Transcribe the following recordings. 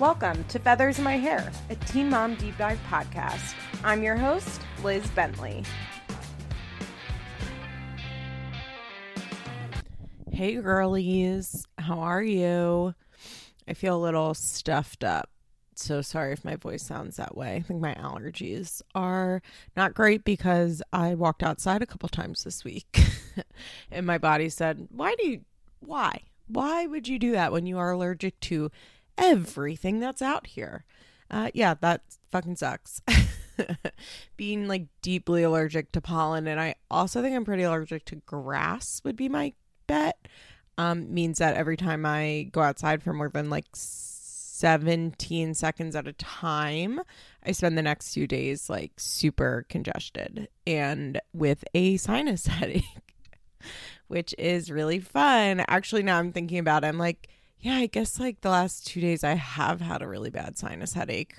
Welcome to Feathers in My Hair, a Teen Mom Deep Dive podcast. I'm your host, Liz Bentley. Hey, girlies. How are you? I feel a little stuffed up. So sorry if my voice sounds that way. I think my allergies are not great because I walked outside a couple times this week and my body said, Why do you, why? Why would you do that when you are allergic to everything that's out here? Uh, yeah, that fucking sucks. Being like deeply allergic to pollen, and I also think I'm pretty allergic to grass, would be my bet. Um, means that every time I go outside for more than like 17 seconds at a time, I spend the next few days like super congested and with a sinus headache which is really fun. Actually, now I'm thinking about it, I'm like, yeah, I guess like the last two days I have had a really bad sinus headache.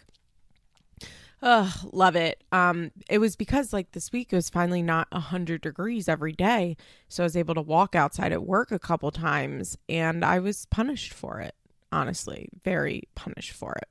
Ugh, love it. Um, it was because like this week it was finally not a hundred degrees every day, so I was able to walk outside at work a couple times, and I was punished for it. Honestly, very punished for it.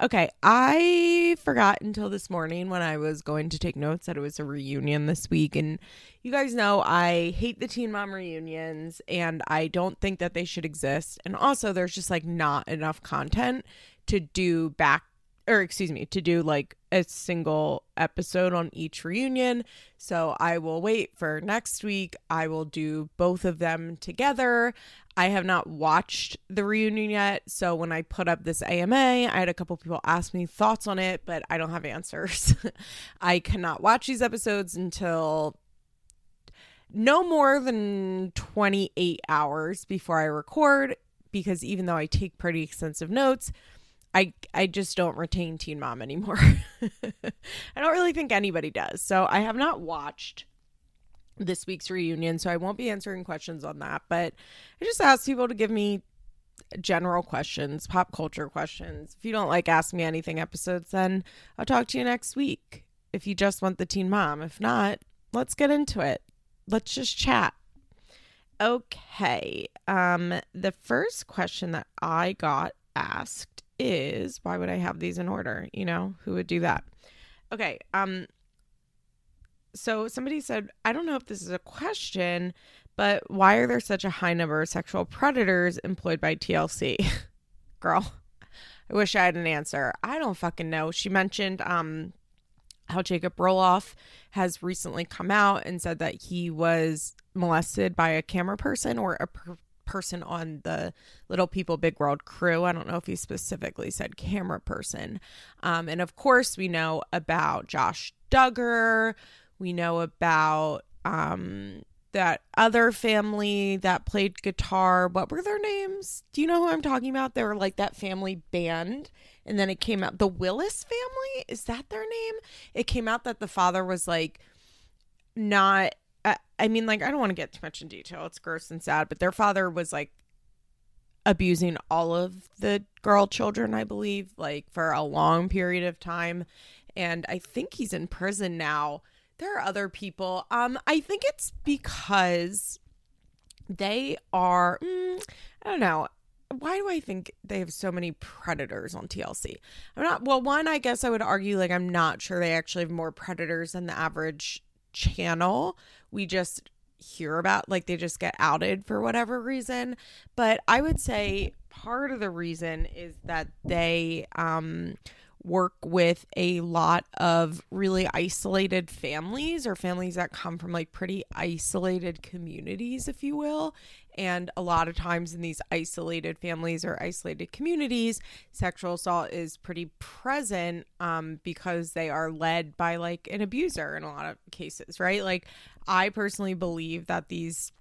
Okay, I forgot until this morning when I was going to take notes that it was a reunion this week. And you guys know I hate the Teen Mom reunions and I don't think that they should exist. And also, there's just like not enough content to do back or excuse me, to do like a single episode on each reunion. So I will wait for next week. I will do both of them together. I have not watched the reunion yet. So when I put up this AMA, I had a couple people ask me thoughts on it, but I don't have answers. I cannot watch these episodes until no more than 28 hours before I record because even though I take pretty extensive notes, I I just don't retain Teen Mom anymore. I don't really think anybody does. So I have not watched this week's reunion, so I won't be answering questions on that, but I just asked people to give me general questions, pop culture questions. If you don't like ask me anything episodes, then I'll talk to you next week. If you just want the teen mom, if not, let's get into it. Let's just chat. Okay. Um the first question that I got asked is why would I have these in order? You know, who would do that? Okay. Um, so somebody said, I don't know if this is a question, but why are there such a high number of sexual predators employed by TLC? Girl, I wish I had an answer. I don't fucking know. She mentioned um how Jacob Roloff has recently come out and said that he was molested by a camera person or a per- person on the Little People Big World crew. I don't know if he specifically said camera person. Um, and of course, we know about Josh Duggar. We know about um, that other family that played guitar. What were their names? Do you know who I'm talking about? They were like that family band. And then it came out, the Willis family? Is that their name? It came out that the father was like not I mean, like, I don't want to get too much in detail. It's gross and sad, but their father was like abusing all of the girl children, I believe, like for a long period of time. And I think he's in prison now. There are other people. Um, I think it's because they are, mm, I don't know. Why do I think they have so many predators on TLC? I'm not, well, one, I guess I would argue, like, I'm not sure they actually have more predators than the average channel. We just hear about like they just get outed for whatever reason. But I would say part of the reason is that they um work with a lot of really isolated families or families that come from like pretty isolated communities, if you will. And a lot of times in these isolated families or isolated communities, sexual assault is pretty present um, because they are led by like an abuser in a lot of cases, right? Like, I personally believe that these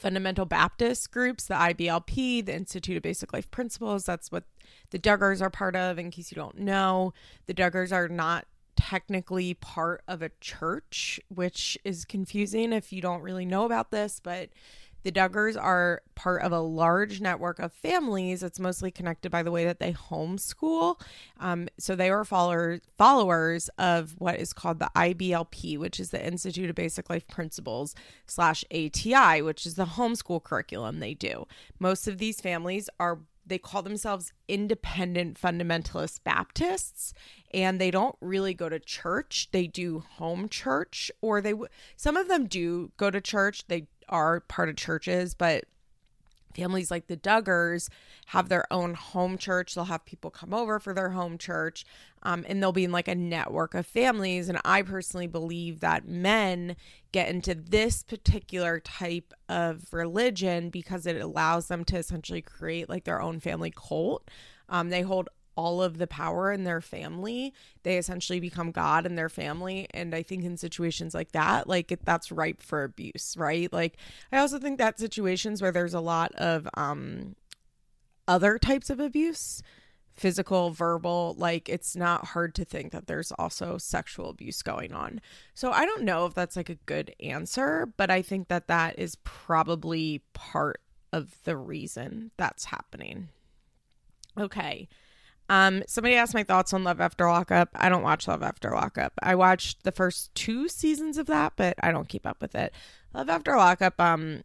fundamental Baptist groups, the IBLP, the Institute of Basic Life Principles. That's what the Duggars are part of. In case you don't know, the Duggars are not technically part of a church, which is confusing if you don't really know about this, but the Duggars are part of a large network of families. It's mostly connected by the way that they homeschool. Um, so they are follower, followers of what is called the IBLP, which is the Institute of Basic Life Principles slash ATI, which is the homeschool curriculum they do. Most of these families are they call themselves independent fundamentalist Baptists and they don't really go to church. They do home church or they some of them do go to church. They are part of churches, but families like the Duggars have their own home church. They'll have people come over for their home church, um, and they'll be in like a network of families. And I personally believe that men get into this particular type of religion because it allows them to essentially create like their own family cult. Um, they hold all of the power in their family they essentially become god in their family. And i think in situations like that like that's ripe for abuse right? Like i also think that situations where there's a lot of um other types of abuse physical verbal like it's not hard to think that there's also sexual abuse going on. So i don't know if that's like a good answer but i think that that is probably part of the reason that's happening. Okay um, somebody asked my thoughts on Love After Lockup. I don't watch Love After Lockup. I watched the first two seasons of that, but I don't keep up with it. Love After Lockup um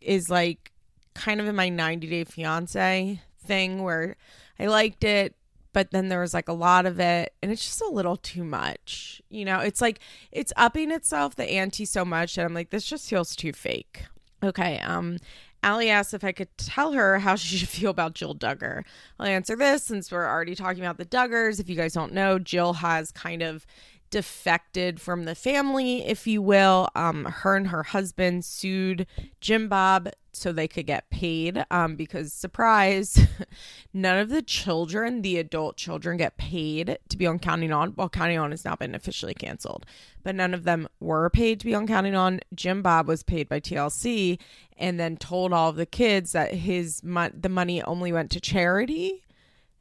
is like kind of in my 90 Day Fiance thing where I liked it, but then there was like a lot of it and it's just a little too much. You know, it's like it's upping itself the ante so much that I'm like this just feels too fake. Okay, um Allie asked if I could tell her how she should feel about Jill Duggar. I'll answer this since we're already talking about the Duggars. If you guys don't know, Jill has kind of defected from the family, if you will. Um, her and her husband sued Jim Bob so they could get paid um, because, surprise, none of the children, the adult children, get paid to be on Counting On. Well, Counting On has now been officially canceled, but none of them were paid to be on Counting On. Jim Bob was paid by TLC and then told all of the kids that his mo- the money only went to charity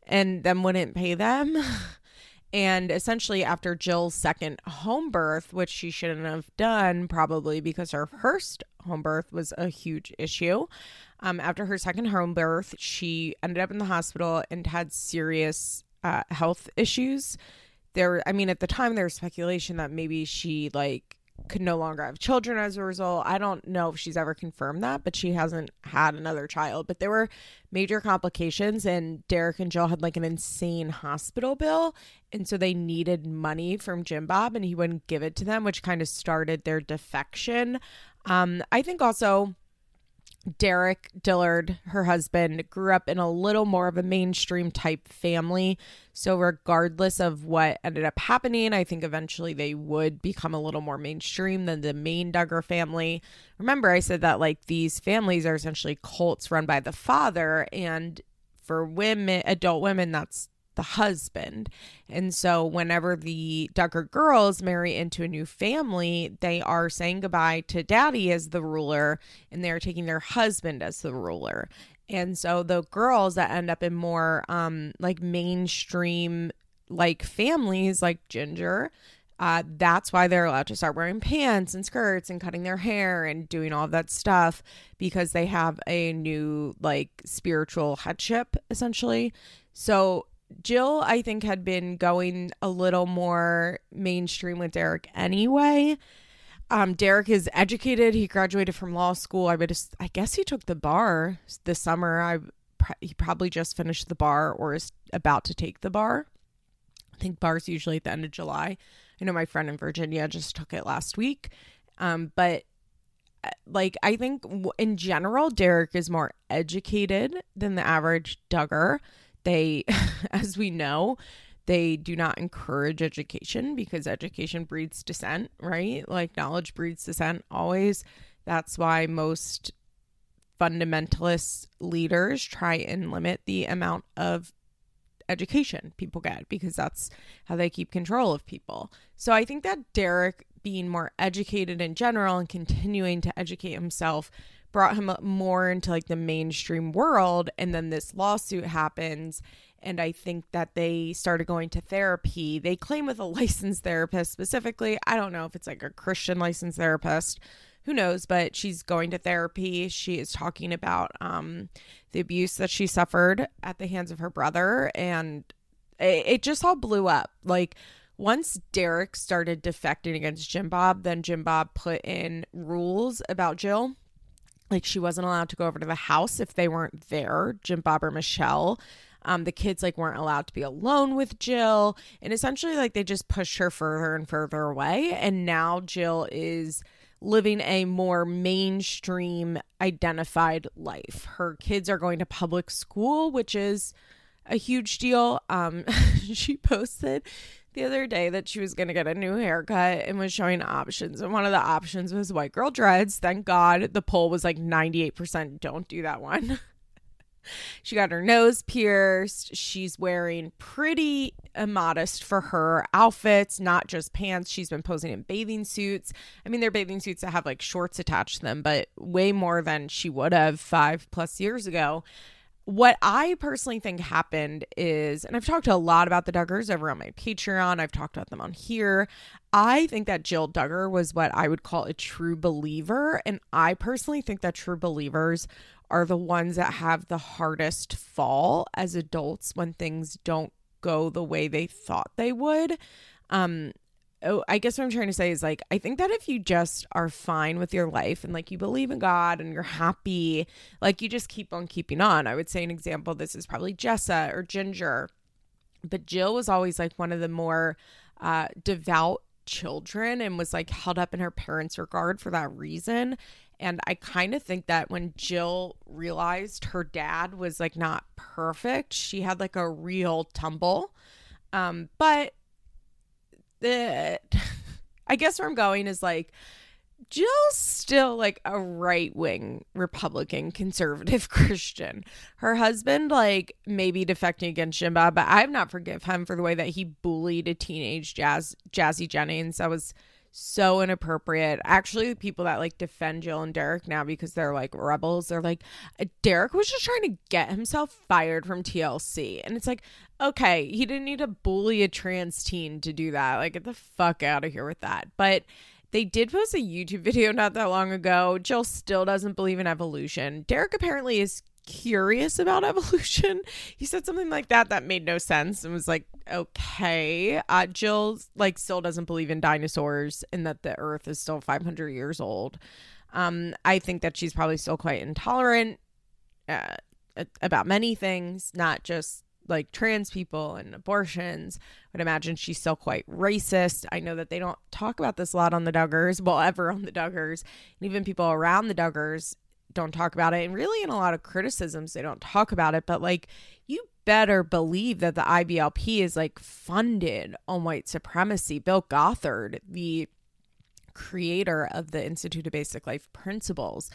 and then wouldn't pay them. And essentially, after Jill's second home birth, which she shouldn't have done probably because her first home birth was a huge issue, um, after her second home birth, she ended up in the hospital and had serious uh, health issues. There, I mean, at the time, there was speculation that maybe she like could no longer have children as a result. I don't know if she's ever confirmed that, but she hasn't had another child. But there were major complications, and Derek and Jill had like an insane hospital bill. And so they needed money from Jim Bob, and he wouldn't give it to them, which kind of started their defection. Um, I think also Derek Dillard, her husband, grew up in a little more of a mainstream type family. So, regardless of what ended up happening, I think eventually they would become a little more mainstream than the main Duggar family. Remember, I said that like these families are essentially cults run by the father. And for women, adult women, that's the husband. And so whenever the Duggar girls marry into a new family, they are saying goodbye to daddy as the ruler and they're taking their husband as the ruler. And so the girls that end up in more um like mainstream like families like Ginger, uh, that's why they're allowed to start wearing pants and skirts and cutting their hair and doing all that stuff because they have a new like spiritual headship essentially. So Jill, I think, had been going a little more mainstream with Derek anyway. Um, Derek is educated. He graduated from law school. I would, I guess, he took the bar this summer. I he probably just finished the bar or is about to take the bar. I think bars usually at the end of July. I know my friend in Virginia just took it last week. Um, but uh, like I think in general, Derek is more educated than the average Duggar. They, as we know, they do not encourage education because education breeds dissent, right? Like knowledge breeds dissent always. That's why most fundamentalist leaders try and limit the amount of education people get because that's how they keep control of people. So I think that Derek being more educated in general and continuing to educate himself brought him more into like the mainstream world and then this lawsuit happens and I think that they started going to therapy. They claim with a licensed therapist specifically. I don't know if it's like a Christian licensed therapist. Who knows, but she's going to therapy. She is talking about um, the abuse that she suffered at the hands of her brother. And it, it just all blew up. Like, once Derek started defecting against Jim Bob, then Jim Bob put in rules about Jill Like she wasn't allowed to go over to the house if they weren't there, Jim Bob or Michelle. Um, the kids like weren't allowed to be alone with Jill, and essentially like they just pushed her further and further away. And now Jill is living a more mainstream identified life. Her kids are going to public school, which is a huge deal. Um, she posted the other day that she was going to get a new haircut and was showing options. And one of the options was white girl dreads. Thank God the poll was like 98% don't do that one. she got her nose pierced. She's wearing pretty immodest for her outfits, not just pants. She's been posing in bathing suits. I mean, they're bathing suits that have like shorts attached to them, but way more than she would have five plus years ago what I personally think happened is, and I've talked a lot about the Duggars over on my Patreon, I've talked about them on here. I think that Jill Duggar was what I would call a true believer. And I personally think that true believers are the ones that have the hardest fall as adults when things don't go the way they thought they would. Um, oh, I guess what I'm trying to say is like, I think that if you just are fine with your life and like you believe in God and you're happy, like you just keep on keeping on. I would say an example, this is probably Jessa or Ginger, but Jill was always like one of the more uh, devout children and was like held up in her parents' regard for that reason. And I kind of think that when Jill realized her dad was like not perfect, she had like a real tumble. Um, but that I guess where I'm going is like Jill's still like a right wing Republican conservative Christian. Her husband, like, maybe defecting against Jim Bob, but I've not forgive him for the way that he bullied a teenage Jazz Jazzy Jennings. That was so inappropriate. Actually, the people that like defend Jill and Derek now because they're like rebels, they're like, uh, Derek was just trying to get himself fired from TLC. And it's like, okay, he didn't need to bully a trans teen to do that. Like, get the fuck out of here with that. But they did post a YouTube video not that long ago. Jill still doesn't believe in evolution. Derek apparently is curious about evolution. He said something like that that made no sense and was like, okay. Uh, Jill like still doesn't believe in dinosaurs and that the Earth is still 500 years old. Um, I think that she's probably still quite intolerant uh, about many things, not just like trans people and abortions. I would imagine she's still quite racist. I know that they don't talk about this a lot on the Duggars, well, ever on the Duggars, and even people around the Duggars don't talk about it. And really, in a lot of criticisms, they don't talk about it. But like, you better believe that the IBLP is like funded on white supremacy. Bill Gothard, the creator of the Institute of Basic Life Principles,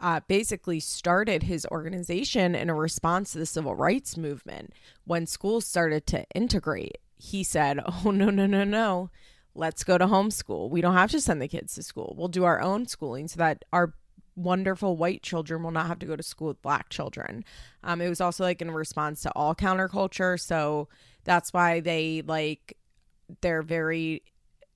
uh, basically started his organization in a response to the civil rights movement when schools started to integrate. He said, Oh, no, no, no, no. Let's go to homeschool. We don't have to send the kids to school. We'll do our own schooling so that our wonderful white children will not have to go to school with black children. Um, it was also like in response to all counterculture. So that's why they like, they're very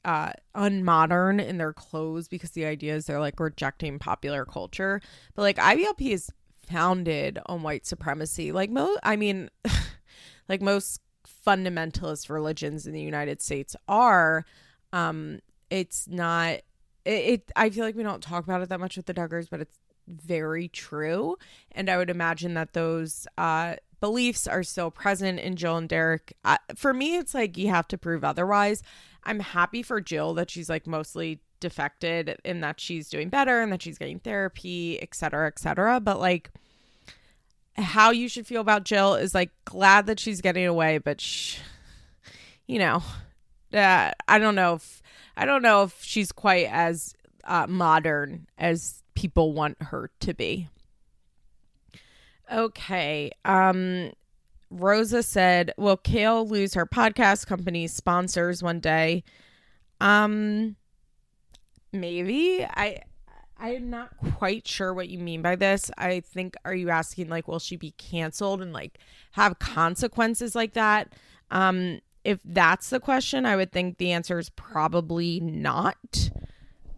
uh, unmodern in their clothes because the idea is they're like rejecting popular culture. But like IBLP is founded on white supremacy. Like most, I mean, like most fundamentalist religions in the United States are. Um, it's not. It, it. I feel like we don't talk about it that much with the Duggars, but it's very true. And I would imagine that those uh, beliefs are still present in Jill and Derek. Uh, for me, it's like you have to prove otherwise. I'm happy for Jill that she's like mostly defected and that she's doing better and that she's getting therapy, et cetera, et cetera. But like, how you should feel about Jill is like glad that she's getting away, but sh- you know, uh, I don't know if I don't know if she's quite as uh, modern as people want her to be. Okay. Um Rosa said, "Will Kail lose her podcast company sponsors one day?" Um maybe. I I'm not quite sure what you mean by this. I think are you asking like will she be canceled and like have consequences like that? Um if that's the question, I would think the answer is probably not.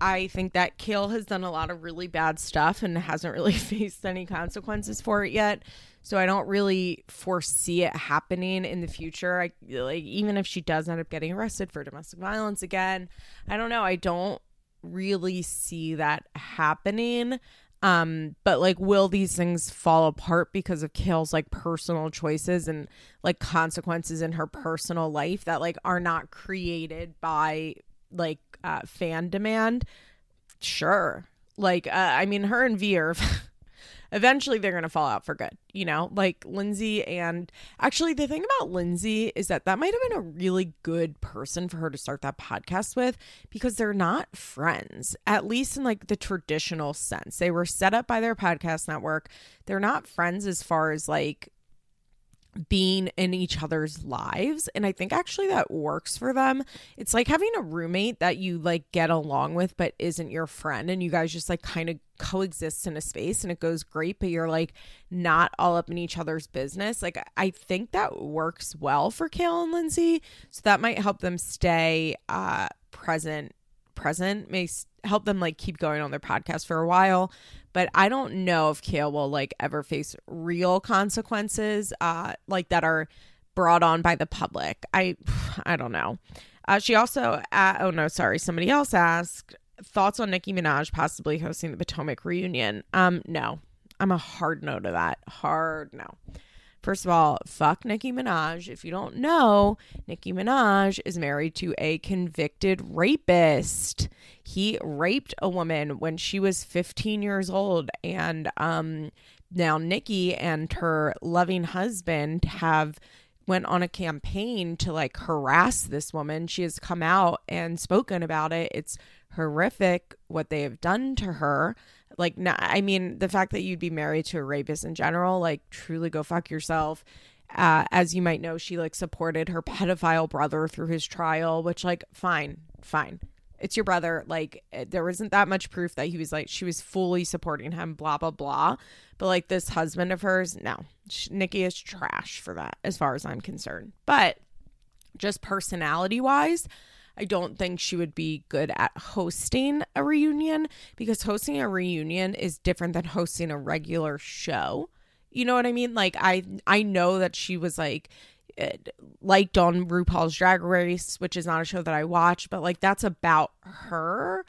I think that Kail has done a lot of really bad stuff and hasn't really faced any consequences for it yet. So I don't really foresee it happening in the future. I like even if she does end up getting arrested for domestic violence again, I don't know. I don't really see that happening. Um, but like, will these things fall apart because of Kail's like personal choices and like consequences in her personal life that like are not created by like uh, fan demand? Sure. Like, uh, I mean, her and V are eventually they're going to fall out for good, you know? Like Lindsie and actually the thing about Lindsie is that that might have been a really good person for her to start that podcast with because they're not friends, at least in like the traditional sense. They were set up by their podcast network. They're not friends as far as like being in each other's lives. And i think actually that works for them. It's like having a roommate that you like get along with but isn't your friend and you guys just like kind of coexist in a space and it goes great but you're like not all up in each other's business. Like i think that works well for kail and lindsie. So that might help them stay uh present present may help them like keep going on their podcast for a while but I don't know if Kail will like ever face real consequences uh like that are brought on by the public. I I don't know. Uh, she also uh, oh no sorry somebody else asked thoughts on Nicki Minaj possibly hosting the Potomac reunion. Um no. I'm a hard no to that. Hard no. First of all, fuck Nicki Minaj. If you don't know, Nicki Minaj is married to a convicted rapist. He raped a woman when she was 15 years old. And um, now Nicki and her loving husband have went on a campaign to like harass this woman. She has come out and spoken about it. It's horrific what they have done to her like not, i mean the fact that you'd be married to a rapist in general like truly go fuck yourself. Uh, as you might know she like supported her pedophile brother through his trial which like fine fine. It's your brother. Like eh, there isn't that much proof that he was like she was fully supporting him blah blah blah. But like this husband of hers no. Nicki is trash for that as far as i'm concerned. But just personality wise I don't think she would be good at hosting a reunion because hosting a reunion is different than hosting a regular show. You know what I mean? Like I I know that she was like liked on RuPaul's Drag Race, which is not a show that I watch, but like that's about her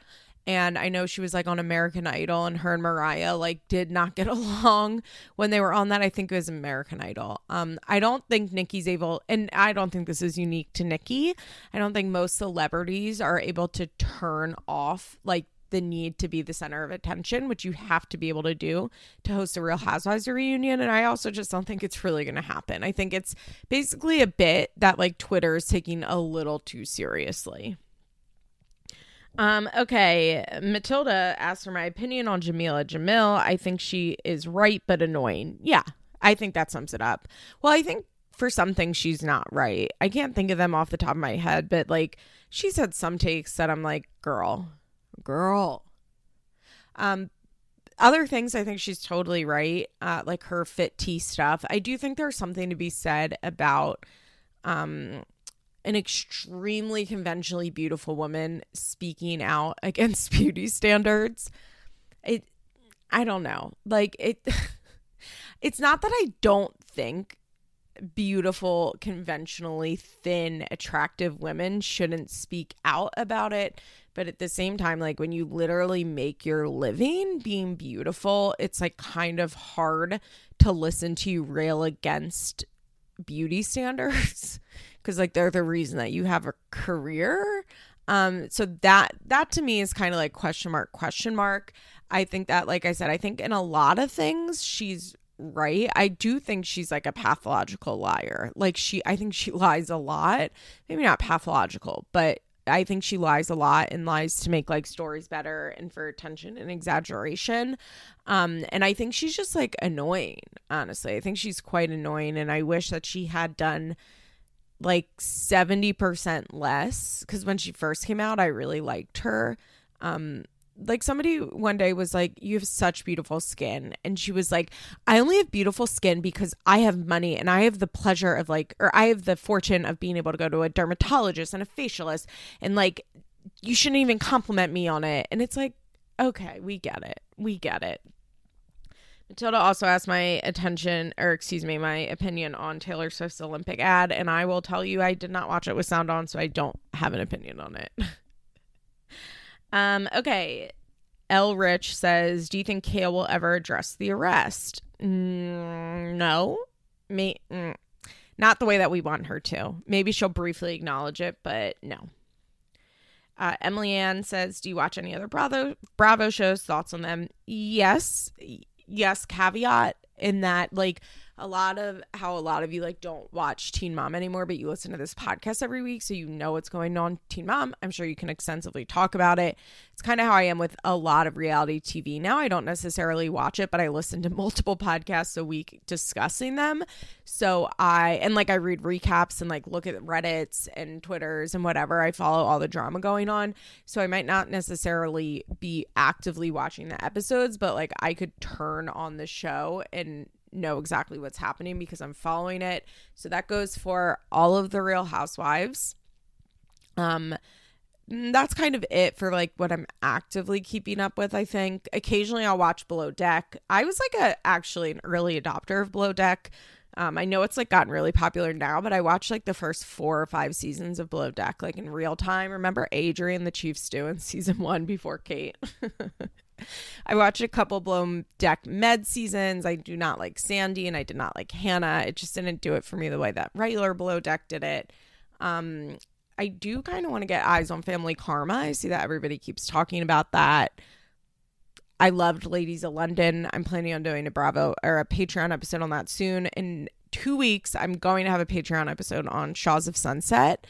and I know she was like on American Idol and her and Mariah like did not get along when they were on that. I think it was American Idol. Um I don't think Nicki's able and I don't think this is unique to Nikki. I don't think most celebrities are able to turn off like the need to be the center of attention, which you have to be able to do to host a Real Housewives reunion. And I also just don't think it's really going to happen. I think it's basically a bit that like Twitter is taking a little too seriously. Um, okay, Matilda asked for my opinion on Jameela Jamil. I think she is right but annoying. Yeah, I think that sums it up. Well, I think for some things she's not right. I can't think of them off the top of my head, but like she's had some takes that I'm like, girl, girl. Um, other things I think she's totally right. Uh, like her fit tea stuff. I do think there's something to be said about um an extremely conventionally beautiful woman speaking out against beauty standards. It I don't know. Like it it's not that I don't think beautiful, conventionally thin, attractive women shouldn't speak out about it. But at the same time, like when you literally make your living being beautiful, it's like kind of hard to listen to you rail against beauty standards because like they're the reason that you have a career um so that that to me is kind of like question mark question mark i think that like i said i think in a lot of things she's right i do think she's like a pathological liar like she i think she lies a lot maybe not pathological but I think she lies a lot and lies to make like stories better and for attention and exaggeration. Um, and I think she's just like annoying, honestly. I think she's quite annoying. And I wish that she had done like 70% less because when she first came out, I really liked her. Um, like somebody one day was like you have such beautiful skin and she was like i only have beautiful skin because i have money and i have the pleasure of like or i have the fortune of being able to go to a dermatologist and a facialist and like you shouldn't even compliment me on it. And it's like okay we get it. We get it Matilda also asked my attention, or excuse me, my opinion on Taylor Swift's Olympic ad, and I will tell you I did not watch it with sound on, so I don't have an opinion on it. um, okay. L. Rich says, Do you think Kail will ever address the arrest? Mm, no. Me, mm, not the way that we want her to. Maybe she'll briefly acknowledge it, but no. Uh, Emily Ann says, Do you watch any other Bravo, Bravo shows? Thoughts on them? Yes. Yes. Caveat in that, like, a lot of how a lot of you like don't watch Teen Mom anymore, but you listen to this podcast every week, so you know what's going on Teen Mom. I'm sure you can extensively talk about it. It's kind of how I am with a lot of reality TV now. I don't necessarily watch it, but I listen to multiple podcasts a week discussing them. So I and like I read recaps and like look at Reddits and Twitters and whatever. I follow all the drama going on. So I might not necessarily be actively watching the episodes, but like I could turn on the show and know exactly what's happening because I'm following it. So that goes for all of the Real Housewives. Um that's kind of it for like what I'm actively keeping up with, I think. Occasionally I'll watch Below Deck. I was like a actually an early adopter of Below Deck. Um, I know it's like gotten really popular now, but I watched like the first four or five seasons of Below Deck like in real time. Remember Adrian, the chief stew in season one before Kate? I watched a couple Below Deck Med seasons. I do not like Sandy and I did not like Hannah. It just didn't do it for me the way that regular Below Deck did it. Um, I do kind of want to get eyes on Family Karma. I see that everybody keeps talking about that. I loved Ladies of London. I'm planning on doing a Bravo or a Patreon episode on that soon. In two weeks, I'm going to have a Patreon episode on Shahs of Sunset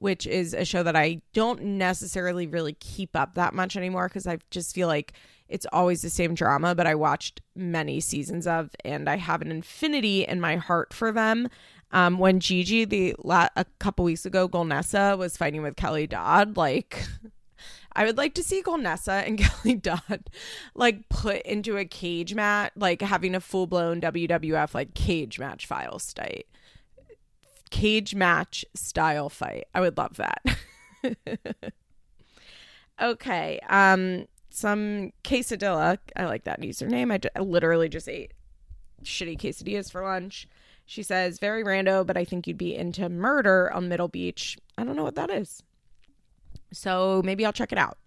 which is a show that I don't necessarily really keep up that much anymore because I just feel like it's always the same drama, but I watched many seasons of and I have an infinity in my heart for them. Um, when Gigi, the la- a couple weeks ago, Golnesa was fighting with Kelly Dodd, like I would like to see Golnesa and Kelly Dodd like put into a cage match, like having a full blown WWF like cage match file state cage match style fight. I would love that. okay. Um some quesadilla. I like that username. I, literally just ate shitty quesadillas for lunch. She says, very rando, but I think you'd be into murder on Middle Beach. I don't know what that is. So maybe I'll check it out.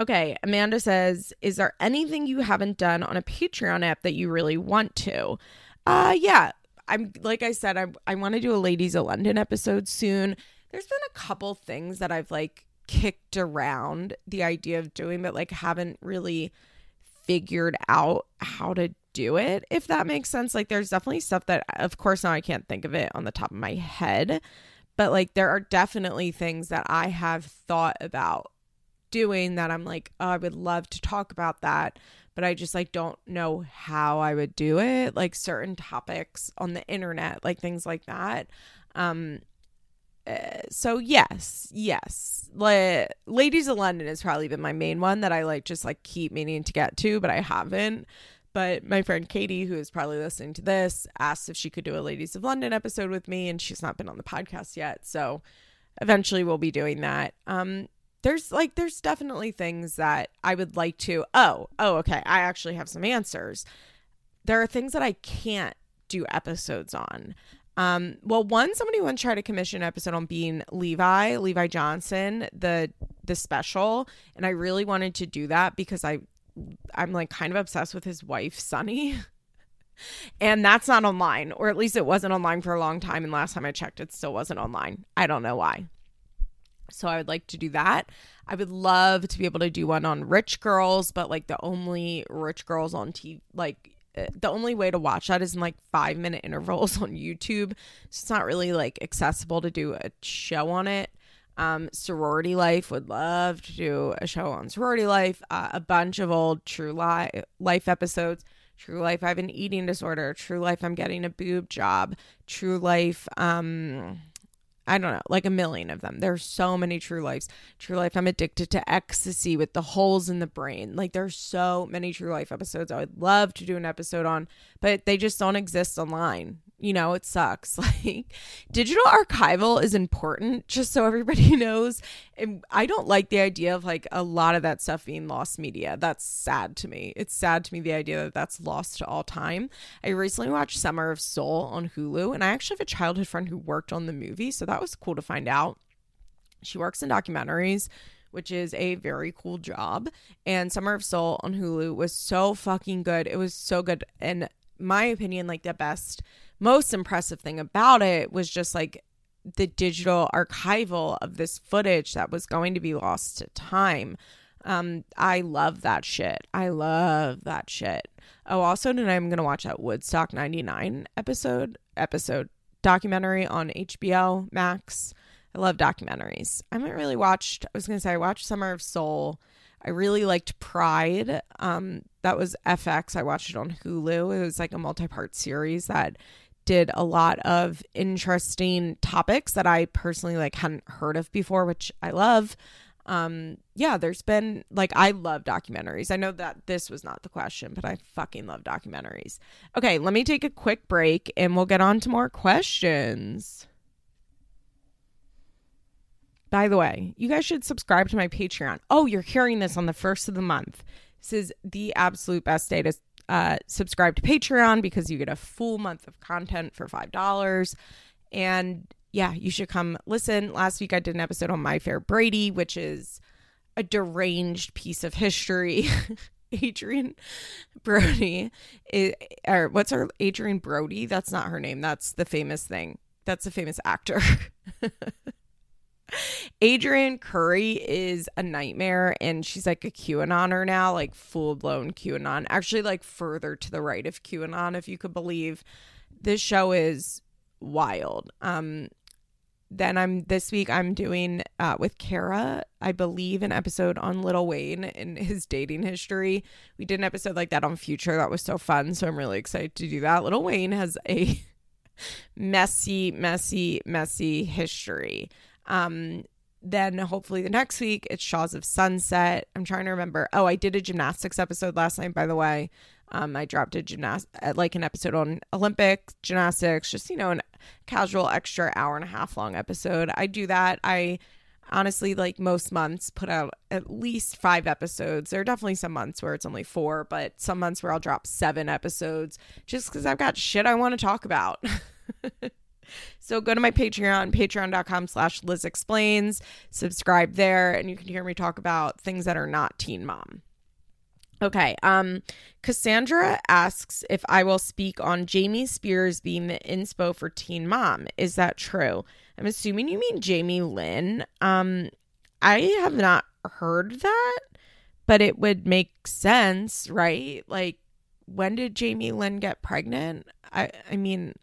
Okay, Amanda says, Is there anything you haven't done on a Patreon app that you really want to? Uh yeah, I'm like I said, I I want to do a Ladies of London episode soon. There's been a couple things that I've like kicked around the idea of doing, but like haven't really figured out how to do it, if that makes sense. Like there's definitely stuff that of course now I can't think of it on the top of my head. But like there are definitely things that I have thought about doing that I'm like, oh, I would love to talk about that but I just like don't know how I would do it. Like certain topics on the internet, like things like that. Um, uh, so yes, yes, La- Ladies of London has probably been my main one that I like just like keep meaning to get to, but I haven't. But my friend Katie, who is probably listening to this, asked if she could do a Ladies of London episode with me, and she's not been on the podcast yet. So eventually we'll be doing that. Um, there's like there's definitely things that I would like to oh oh okay I actually have some answers. There are things that I can't do episodes on. Um well one somebody once tried to commission an episode on being Levi Levi Johnston the the special and I really wanted to do that because I I'm like kind of obsessed with his wife Sunny. And that's not online or at least it wasn't online for a long time and last time I checked it still wasn't online. I don't know why so I would like to do that. I would love to be able to do one on rich girls, but like the only rich girls on TV, like uh, the only way to watch that is in like five minute intervals on YouTube. So it's not really like accessible to do a show on it. Um, sorority life would love to do a show on sorority life. Uh, a bunch of old true life life episodes. True life, I have an eating disorder. True life, I'm getting a boob job. True life, um, I don't know, like a million of them. There's so many true lives. True life, I'm addicted to ecstasy with the holes in the brain. Like there's so many true life episodes I would love to do an episode on, but they just don't exist online you know, it sucks. Like digital archival is important just so everybody knows. And I don't like the idea of like a lot of that stuff being lost media. That's sad to me. It's sad to me the idea that that's lost to all time. I recently watched Summer of Soul on Hulu and I actually have a childhood friend who worked on the movie, so that was cool to find out. She works in documentaries which is a very cool job. And Summer of Soul on Hulu was so fucking good. It was so good. And my opinion, like the best, most impressive thing about it was just like the digital archival of this footage that was going to be lost to time. Um, I love that shit. I love that shit. Oh, also tonight I'm gonna watch that Woodstock '99 episode episode documentary on HBO Max. I love documentaries. I haven't really watched. I was gonna say I watched Summer of Soul. I really liked Pride. Um, that was FX. I watched it on Hulu. It was like a multi-part series that did a lot of interesting topics that I personally like hadn't heard of before, which I love. Um, yeah, there's been like I love documentaries. I know that this was not the question, but I fucking love documentaries. Okay, let me take a quick break and we'll get on to more questions. By the way, you guys should subscribe to my Patreon. Oh, you're hearing this on the first of the month. This is the absolute best day to uh, subscribe to Patreon because you get a full month of content for $5. And yeah, you should come listen. Last week I did an episode on My Fair Brady, which is a deranged piece of history. Adrien Brody, is, or what's her Adrien Brody? That's not her name. That's the famous thing. That's a famous actor. Adrianne Curry is a nightmare and she's like a QAnoner now, like full blown QAnon. Actually, like further to the right of QAnon, if you could believe. This show is wild. Um, then I'm this week I'm doing uh, with Kara, I believe, an episode on Lil Wayne and his dating history. We did an episode like that on Future. That was so fun. So I'm really excited to do that. Lil Wayne has a messy, messy, messy history. Um, then hopefully the next week it's Shahs of Sunset. I'm trying to remember. Oh, I did a gymnastics episode last night, by the way. Um, I dropped a gymnast uh, like an episode on Olympic gymnastics, just you know, an casual extra hour and a half long episode. I do that. I honestly like most months put out at least five episodes. There are definitely some months where it's only four, but some months where I'll drop seven episodes just because I've got shit I want to talk about. So go to my Patreon, patreon.com slash Liz Explains, subscribe there, and you can hear me talk about things that are not Teen Mom. Okay, um, Cassandra asks if I will speak on Jamie Spears being the inspo for Teen Mom. Is that true? I'm assuming you mean Jamie Lynn. Um, I have not heard that, but it would make sense, right? Like, when did Jamie Lynn get pregnant? I, I mean,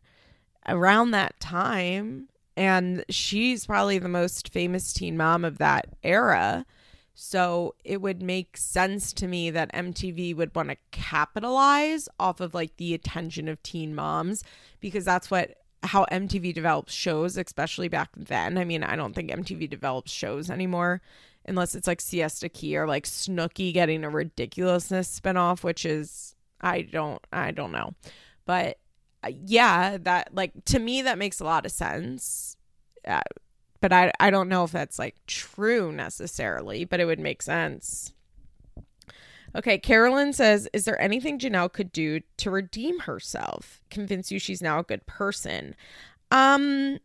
around that time. And she's probably the most famous teen mom of that era. So it would make sense to me that MTV would want to capitalize off of like the attention of teen moms because that's what how MTV develops shows, especially back then. I mean, I don't think MTV develops shows anymore unless it's like Siesta Key or like Snooki getting a ridiculousness spinoff, which is I don't I don't know. But yeah, that like to me that makes a lot of sense. Uh, but I I don't know if that's like true necessarily, but it would make sense. Okay, Carolyn says, "Is there anything Janelle could do to redeem herself? Convince you she's now a good person?" Um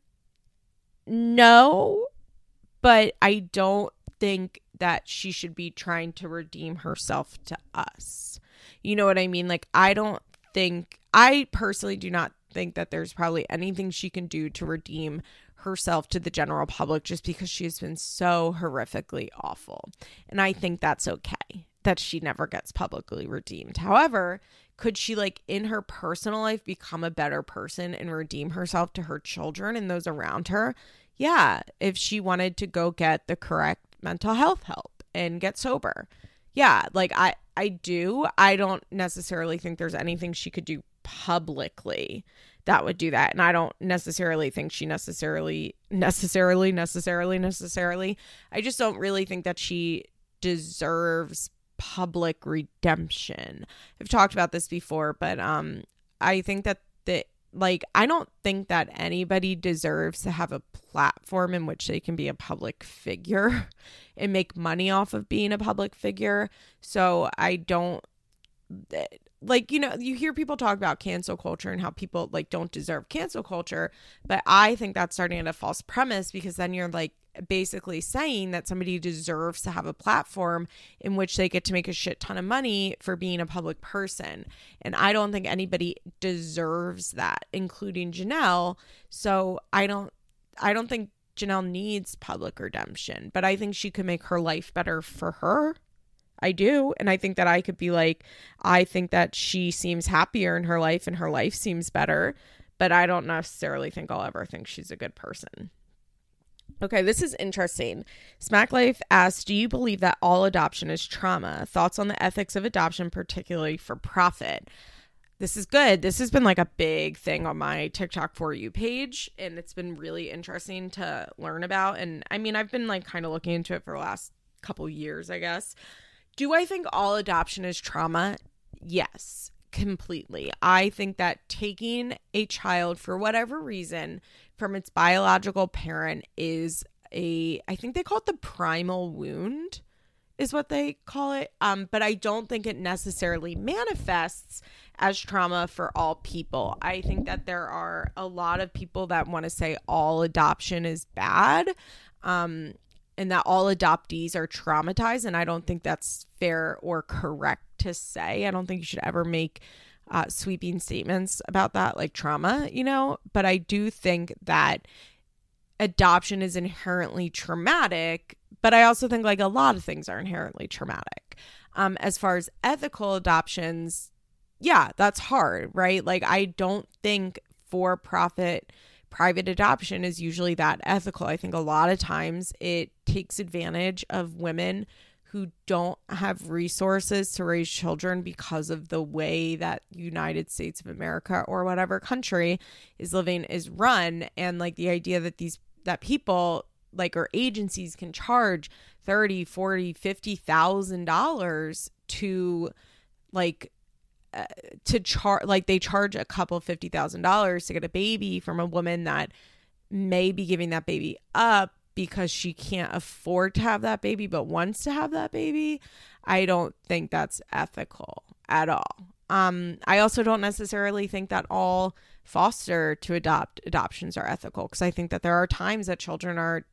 no, but I don't think that she should be trying to redeem herself to us. You know what I mean? Like I don't think I personally do not think that there's probably anything she can do to redeem herself to the general public just because she has been so horrifically awful. And I think that's okay that she never gets publicly redeemed. However, could she like in her personal life become a better person and redeem herself to her children and those around her? Yeah, if she wanted to go get the correct mental health help and get sober. Yeah, like I I do. I don't necessarily think there's anything she could do publicly that would do that. And i don't necessarily think she necessarily necessarily necessarily necessarily. I just don't really think that she deserves public redemption. I've talked about this before but um i think that the like i don't think that anybody deserves to have a platform in which they can be a public figure and make money off of being a public figure. So i don't like you know you hear people talk about cancel culture and how people like don't deserve cancel culture but i think that's starting at a false premise because then you're like basically saying that somebody deserves to have a platform in which they get to make a shit ton of money for being a public person. And I don't think anybody deserves that, including janelle So I don't I don't think janelle needs public redemption, but I think she could make her life better for her. I do. And I think that I could be like, I think that she seems happier in her life and her life seems better, but I don't necessarily think I'll ever think she's a good person. Okay, this is interesting. Smack Life asks Do you believe that all adoption is trauma? Thoughts on the ethics of adoption, particularly for profit? This is good. This has been like a big thing on my TikTok for you page, and it's been really interesting to learn about. And I mean, I've been like kind of looking into it for the last couple years, I guess. Do I think all adoption is trauma? Yes, completely. I think that taking a child for whatever reason from its biological parent is a I think they call it the primal wound is what they call it. Um, but I don't think it necessarily manifests as trauma for all people. I think that there are a lot of people that want to say all adoption is bad. Um, and that all adoptees are traumatized. And I don't think that's fair or correct to say. I don't think you should ever make uh, sweeping statements about that, like trauma, you know, but I do think that adoption is inherently traumatic, but I also think like a lot of things are inherently traumatic. Um, as far as ethical adoptions, yeah, that's hard, right? Like, I don't think for profit private adoption is usually that ethical. I think a lot of times it takes advantage of women who don't have resources to raise children because of the way that United States of America or whatever country is living is run and like the idea that these that people like or agencies can charge 30 40 50 thousand dollars to like to charge like they charge a couple fifty thousand dollars to get a baby from a woman that may be giving that baby up because she can't afford to have that baby but wants to have that baby, I don't think that's ethical at all. Um, I also don't necessarily think that all foster to adopt adoptions are ethical because I think that there are times that children are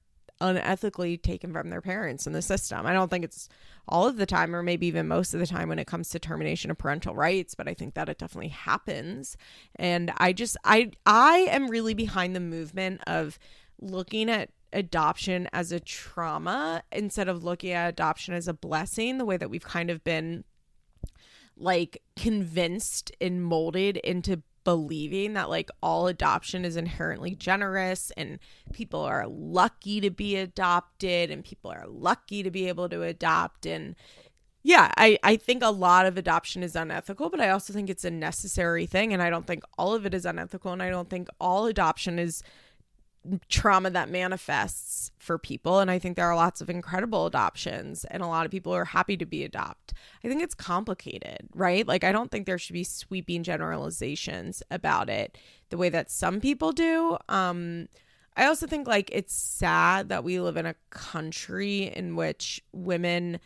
unethically taken from their parents in the system. I don't think it's all of the time or maybe even most of the time when it comes to termination of parental rights, but I think that it definitely happens. And I just I I am really behind the movement of looking at adoption as a trauma instead of looking at adoption as a blessing, the way that we've kind of been like convinced and molded into believing that like all adoption is inherently generous and people are lucky to be adopted and people are lucky to be able to adopt. And yeah i i think a lot of adoption is unethical but i also think it's a necessary thing. And i don't think all of it is unethical. And i don't think all adoption is trauma that manifests for people. And i think there are lots of incredible adoptions and a lot of people are happy to be adopt. I think it's complicated right? Like i don't think there should be sweeping generalizations about it the way that some people do. Um i also think like it's sad that we live in a country in which women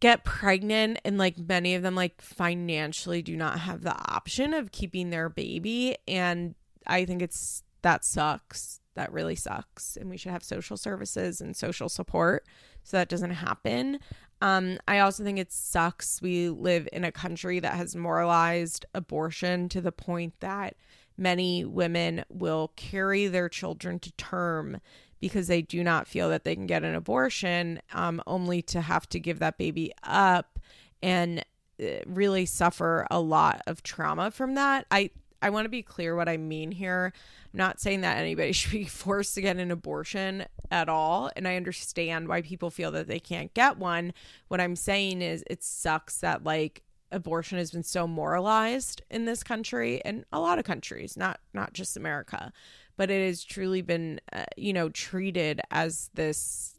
get pregnant and like many of them like financially do not have the option of keeping their baby. And i think it's that sucks that really sucks and we should have social services and social support so that doesn't happen. Um, i also think it sucks we live in a country that has moralized abortion to the point that many women will carry their children to term because they do not feel that they can get an abortion um, only to have to give that baby up and uh, really suffer a lot of trauma from that. I I want to be clear what I mean here. I'm not saying that anybody should be forced to get an abortion at all. And I understand why people feel that they can't get one. What I'm saying is it sucks that like abortion has been so moralized in this country and a lot of countries, not not just America, but it has truly been uh, you know treated as this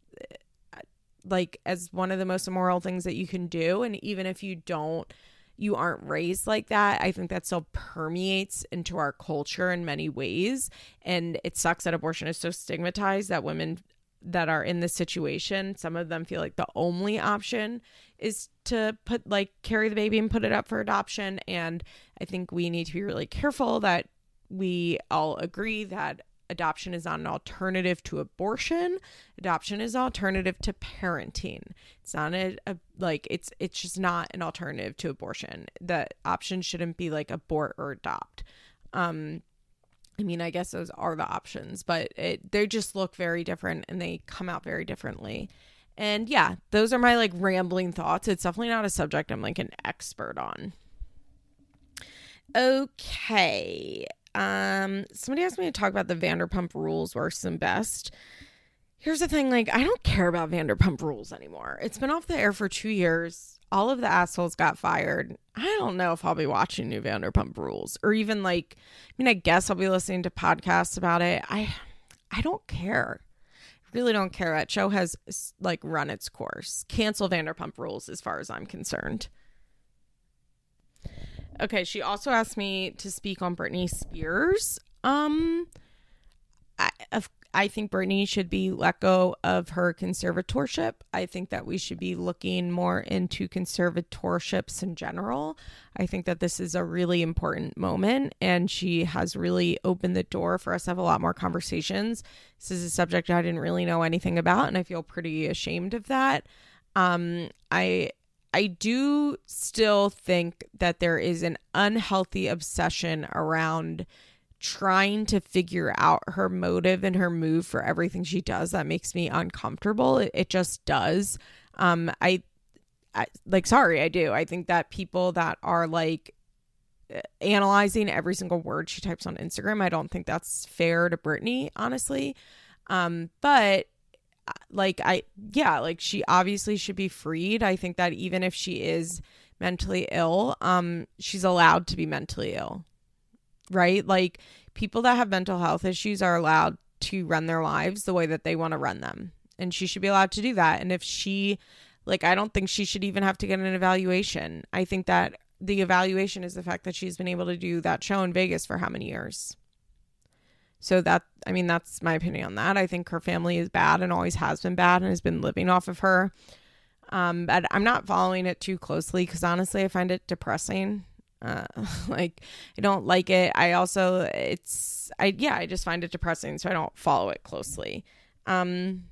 uh, like as one of the most immoral things that you can do and even if you don't you aren't raised like that, I think that still permeates into our culture in many ways. And it sucks that abortion is so stigmatized that women that are in this situation, some of them feel like the only option is to put like carry the baby and put it up for adoption. And I think we need to be really careful that we all agree that adoption is not an alternative to abortion. Adoption is an alternative to parenting. It's not a, a like it's it's just not an alternative to abortion. The option shouldn't be like abort or adopt. Um I mean, I guess those are the options, but it, they just look very different and they come out very differently. And yeah, those are my like rambling thoughts. It's definitely not a subject I'm like an expert on. Okay. Um somebody asked me to talk about the Vanderpump rules worst and best. Here's the thing, like I don't care about Vanderpump rules anymore. It's been off the air for 2 years all of the assholes got fired. I don't know if I'll be watching new Vanderpump Rules or even like I mean I guess I'll be listening to podcasts about it. I I don't care. Really don't care. That show has like run its course. Cancel Vanderpump Rules as far as I'm concerned. Okay, she also asked me to speak on Britney Spears. Um I of I think Britney should be let go of her conservatorship. I think that we should be looking more into conservatorships in general. I think that this is a really important moment, and she has really opened the door for us to have a lot more conversations. This is a subject I didn't really know anything about, and I feel pretty ashamed of that. Um, I I do still think that there is an unhealthy obsession around trying to figure out her motive and her move for everything she does that makes me uncomfortable. It, it just does. Um I, I like sorry i do. I think that people that are like analyzing every single word she types on instagram i don't think that's fair to Britney honestly. Um but like i yeah like she obviously should be freed i think that even if she is mentally ill um she's allowed to be mentally ill right? Like people that have mental health issues are allowed to run their lives the way that they want to run them. And she should be allowed to do that. And if she, like, I don't think she should even have to get an evaluation. I think that the evaluation is the fact that she's been able to do that show in Vegas for how many years? So that, I mean, that's my opinion on that. I think her family is bad and always has been bad and has been living off of her. Um, but I'm not following it too closely because honestly, I find it depressing. Uh like i don't like it. I also it's i yeah i just find it depressing so i don't follow it closely. Um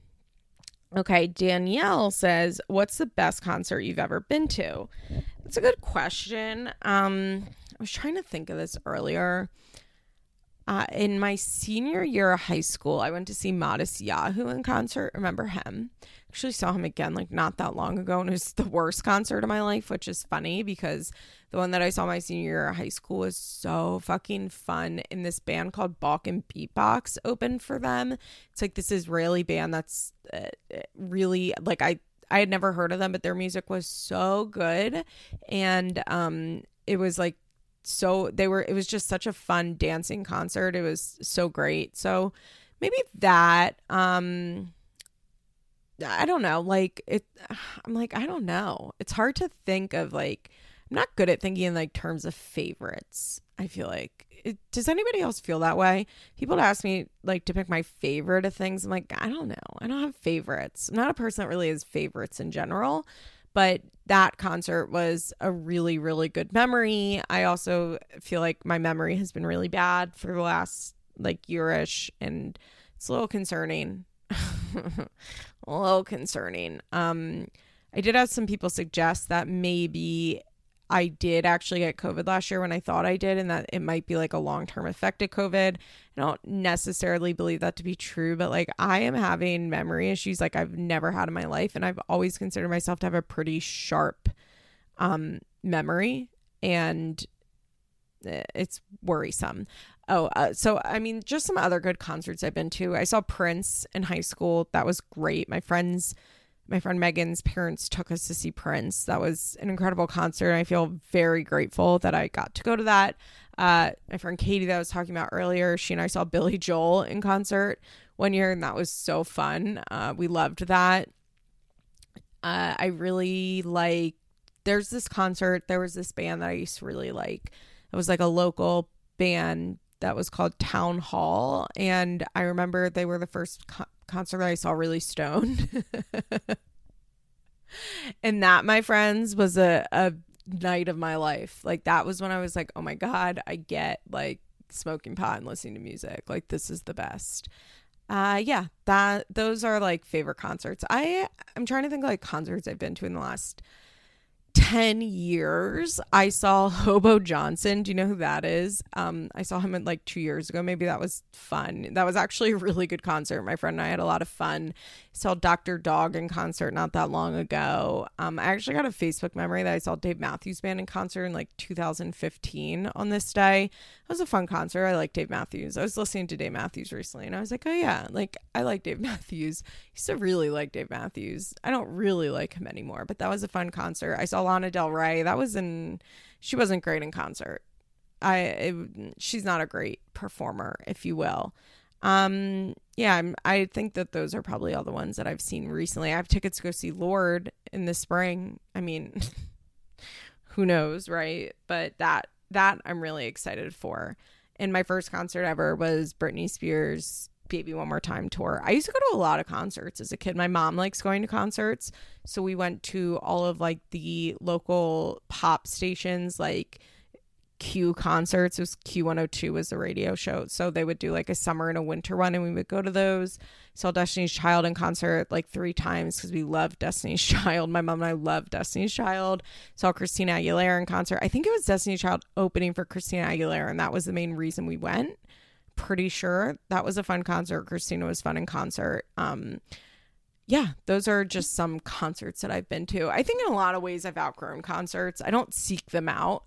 okay danielle says what's the best concert you've ever been to? That's a good question. Um i was trying to think of this earlier uh, in my senior year of high school, I went to see Matisyahu in concert. Remember him? Actually, saw him again like not that long ago, and it was the worst concert of my life, which is funny because the one that I saw my senior year of high school was so fucking fun. In this band called Balkan Beat Box opened for them. It's like this Israeli band that's uh, really like I I had never heard of them, but their music was so good, and um, it was like so they were. It was just such a fun dancing concert. It was so great. So maybe that. Um, I don't know. Like it. I'm like I don't know. It's hard to think of like I'm not good at thinking in like terms of favorites. I feel like. It, does anybody else feel that way? People ask me like to pick my favorite of things. I'm like, I don't know. I don't have favorites. I'm not a person that really has favorites in general. But that concert was a really, really good memory. I also feel like my memory has been really bad for the last like yearish, and it's a little concerning. a little concerning. Um, I did have some people suggest that maybe I did actually get COVID last year when I thought I did, and that it might be like a long term effect of COVID. I don't necessarily believe that to be true, but like I am having memory issues like I've never had in my life, and I've always considered myself to have a pretty sharp um, memory, and eh, it's worrisome. Oh, uh, so I mean, just some other good concerts I've been to. I saw Prince in high school. That was great. My friends my friend Megan's parents took us to see Prince. That was an incredible concert. I feel very grateful that I got to go to that. Uh, my friend Katie, that I was talking about earlier, she and I saw Billy Joel in concert one year, and that was so fun. Uh, we loved that. Uh, I really like. There's this concert. There was this band that I used to really like. It was like a local band that was called Town Hall, and I remember they were the first co- concert that I saw really stoned. and that, my friends, was a, a night of my life. Like that was when I was like, oh my God, I get like smoking pot and listening to music. Like this is the best. Uh yeah, that those are like favorite concerts. I I'm trying to think like concerts I've been to in the last 10 years i saw hobo johnson. Do you know who that is? Um i saw him at like two years ago. Maybe that was fun. That was actually a really good concert. My friend and i had a lot of fun. Saw dr dog in concert not that long ago. Um i actually got a facebook memory that i saw dave matthews band in concert in like 2015 on this day. It was a fun concert. I like dave matthews. I was listening to dave matthews recently and i was like oh yeah like i like dave matthews. I used to really like dave matthews. I don't really like him anymore but that was a fun concert. I saw Lana Del Rey. That was in she wasn't great in concert. I it, she's not a great performer, if you will. Um yeah, I'm, I think that those are probably all the ones that I've seen recently. I have tickets to go see Lorde in the spring. I mean, who knows, right? But that that I'm really excited for. And my first concert ever was Britney Spears Baby One More Time tour. I used to go to a lot of concerts as a kid. My mom likes going to concerts. So we went to all of like the local pop stations like Q concerts. It was Q102 was the radio show. So they would do like a summer and a winter one and we would go to those. Saw Destiny's Child in concert like three times because we love Destiny's Child. My mom and I love Destiny's Child. Saw Christina Aguilera in concert. I think it was Destiny's Child opening for Christina Aguilera and that was the main reason we went pretty sure that was a fun concert. Christina was fun in concert. Um, yeah, those are just some concerts that I've been to. I think in a lot of ways I've outgrown concerts. I don't seek them out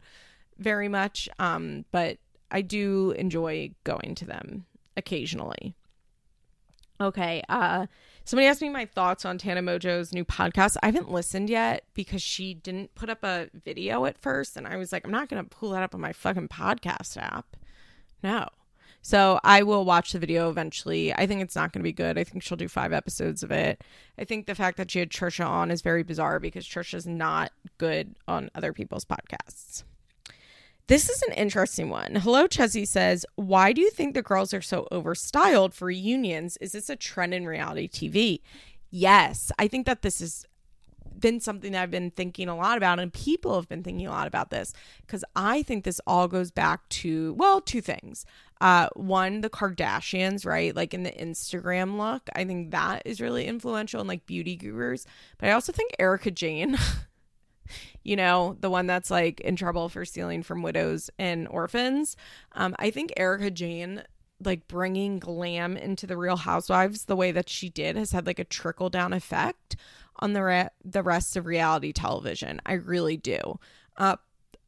very much, um, but I do enjoy going to them occasionally. Okay, uh, somebody asked me my thoughts on Tana Mongeau's new podcast. I haven't listened yet because she didn't put up a video at first, and I was like, I'm not gonna pull that up on my fucking podcast app. No. So I will watch the video eventually. I think it's not going to be good. I think she'll do five episodes of it. I think the fact that she had Trisha on is very bizarre because Trisha's not good on other people's podcasts. This is an interesting one. Hello, Chessie says, Why do you think the girls are so overstyled for reunions? Is this a trend in reality TV? Yes, I think that this has been something that I've been thinking a lot about, and people have been thinking a lot about this because I think this all goes back to, well, two things. Uh, one, the Kardashians, right? Like in the Instagram look. I think that is really influential in like beauty gurus. But I also think Erika Jayne, you know, the one that's like in trouble for stealing from widows and orphans. Um, I think Erika Jayne like bringing glam into the real housewives the way that she did has had like a trickle down effect on the re- the rest of reality television i really do uh,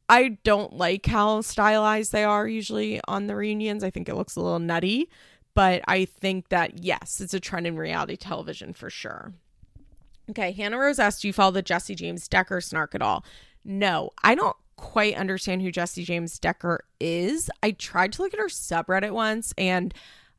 I don't like how stylized they are usually on the reunions. I think it looks a little nutty, but I think that yes, it's a trend in reality television for sure. Okay, Hannah Rose asked, Do you follow the Jessie James Decker snark at all? No, I don't quite understand who Jessie James Decker is. I tried to look at her subreddit once and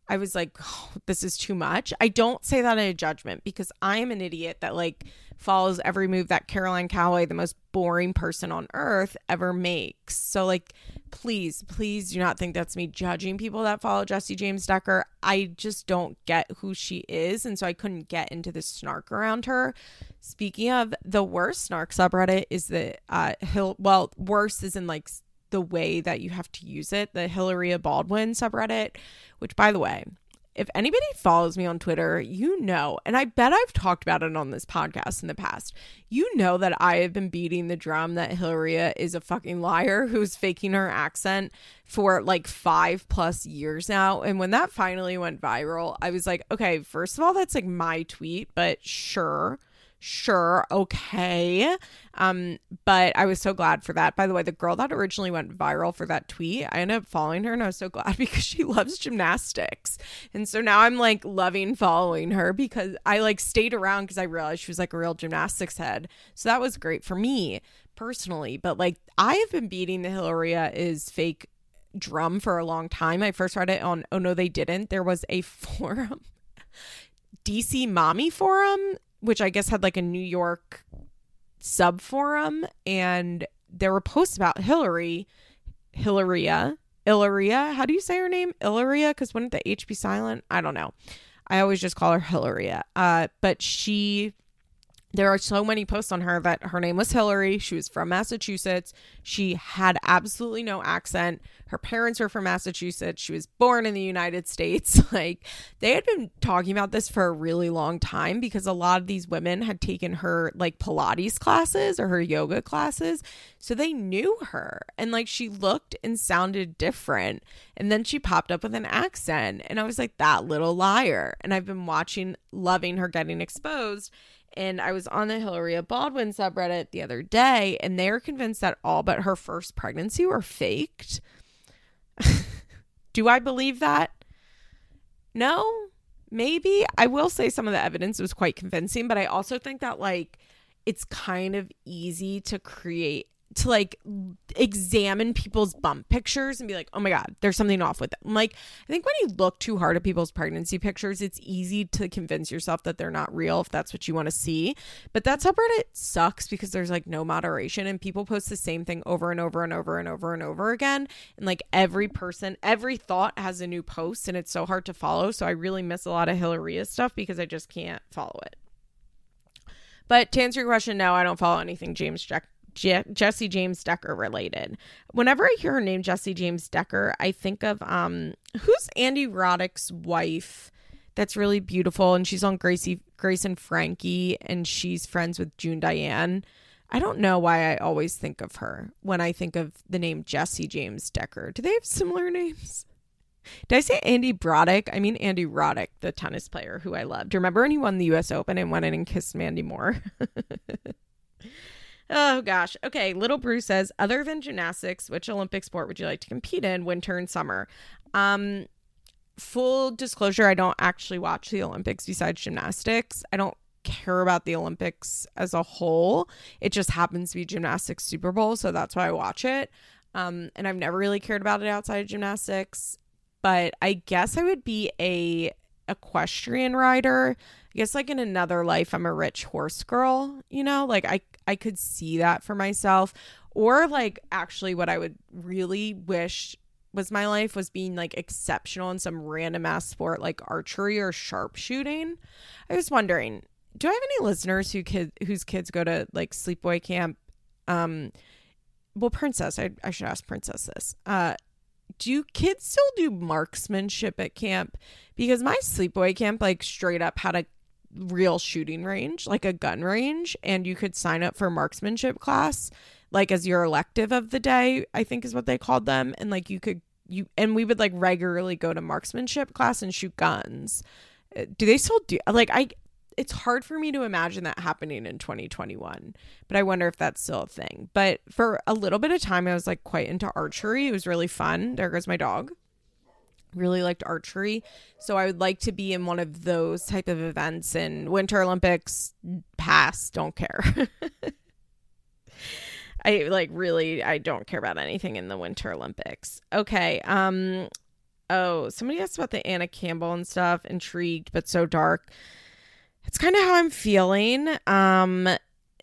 I was like, oh, this is too much. I don't say that in a judgment because I am an idiot that like follows every move that Caroline Calloway, the most boring person on earth, ever makes. So like, please, please do not think that's me judging people that follow Jessie James Decker. I just don't get who she is, and so I couldn't get into the snark around her. Speaking of the worst snark subreddit is the uh Hill. Well, worse is in like the way that you have to use it, the Hilaria Baldwin subreddit, which by the way, if anybody follows me on Twitter, you know, and I bet I've talked about it on this podcast in the past. You know that I have been beating the drum that Hilaria is a fucking liar who's faking her accent for like five plus years now. And when that finally went viral, I was like, okay, first of all, that's like my tweet, but sure sure, okay. Um, but I was so glad for that. By the way, the girl that originally went viral for that tweet, I ended up following her and I was so glad because she loves gymnastics. And so now I'm like loving following her because I like stayed around because I realized she was like a real gymnastics head. So that was great for me personally. But like I have been beating the Hilaria is fake drum for a long time. I first read it on Oh No They Didn't. There was a forum. DC Mommy Forum which I guess had like a New York sub forum, and there were posts about Hillary, Hilaria, Ilaria. How do you say her name? Ilaria? Because wouldn't the H be silent? I don't know. I always just call her Hilaria. Uh, but she there are so many posts on her that her name was Hillary. She was from Massachusetts. She had absolutely no accent. Her parents were from Massachusetts. She was born in the United States. Like they had been talking about this for a really long time because a lot of these women had taken her like Pilates classes or her yoga classes. So they knew her and like she looked and sounded different. And then she popped up with an accent. And I was like, that little liar. And I've been watching, loving her getting exposed and I was on the Hilaria Baldwin subreddit the other day, and they're convinced that all but her first pregnancy were faked. Do I believe that? No, maybe. I will say some of the evidence was quite convincing, but I also think that, like, it's kind of easy to create to like examine people's bump pictures and be like, oh my God, there's something off with them. Like, I think when you look too hard at people's pregnancy pictures, it's easy to convince yourself that they're not real if that's what you want to see. But that subreddit sucks because there's like no moderation and people post the same thing over and over and over and over and over again. And like every person, every thought has a new post and it's so hard to follow. So I really miss a lot of Hilaria stuff because I just can't follow it. But to answer your question, no, I don't follow anything James Jack Je- Jessie James Decker related. Whenever I hear her name, Jessie James Decker, I think of um, who's Andy Roddick's wife? That's really beautiful, and she's on Gracie, Grace and Frankie, and she's friends with June Diane. I don't know why I always think of her when I think of the name Jessie James Decker. Do they have similar names? Did I say Andy Broddick? I mean Andy Roddick, the tennis player who I loved. Remember when he won the U.S. Open and went in and kissed Mandy Moore? Oh gosh. Okay. Little Bruce says, other than gymnastics, which Olympic sport would you like to compete in winter and summer? Um, full disclosure, I don't actually watch the Olympics besides gymnastics. I don't care about the Olympics as a whole. It just happens to be gymnastics Super Bowl, so that's why I watch it. Um, and I've never really cared about it outside of gymnastics. But I guess I would be a equestrian rider. I guess like in another life I'm a rich horse girl, you know? Like I I could see that for myself or like actually what I would really wish was my life was being like exceptional in some random ass sport like archery or sharpshooting. I was wondering, do I have any listeners who kid whose kids go to like sleepaway camp? Um well Princess, I I should ask Princess this. Uh do kids still do marksmanship at camp? Because my sleepaway camp like straight up had a real shooting range, like a gun range, and you could sign up for marksmanship class like as your elective of the day, I think is what they called them, and like you could you and we would like regularly go to marksmanship class and shoot guns. Uh, do they still do like I it's hard for me to imagine that happening in 2021, but I wonder if that's still a thing. But for a little bit of time, I was like quite into archery. It was really fun. There goes my dog. Really liked archery. So I would like to be in one of those type of events in Winter Olympics. Pass, don't care. I like really I don't care about anything in the Winter Olympics. Okay. Um oh, somebody asked about the Anna Campbell and stuff. Intrigued but so dark it's kind of how I'm feeling. Um,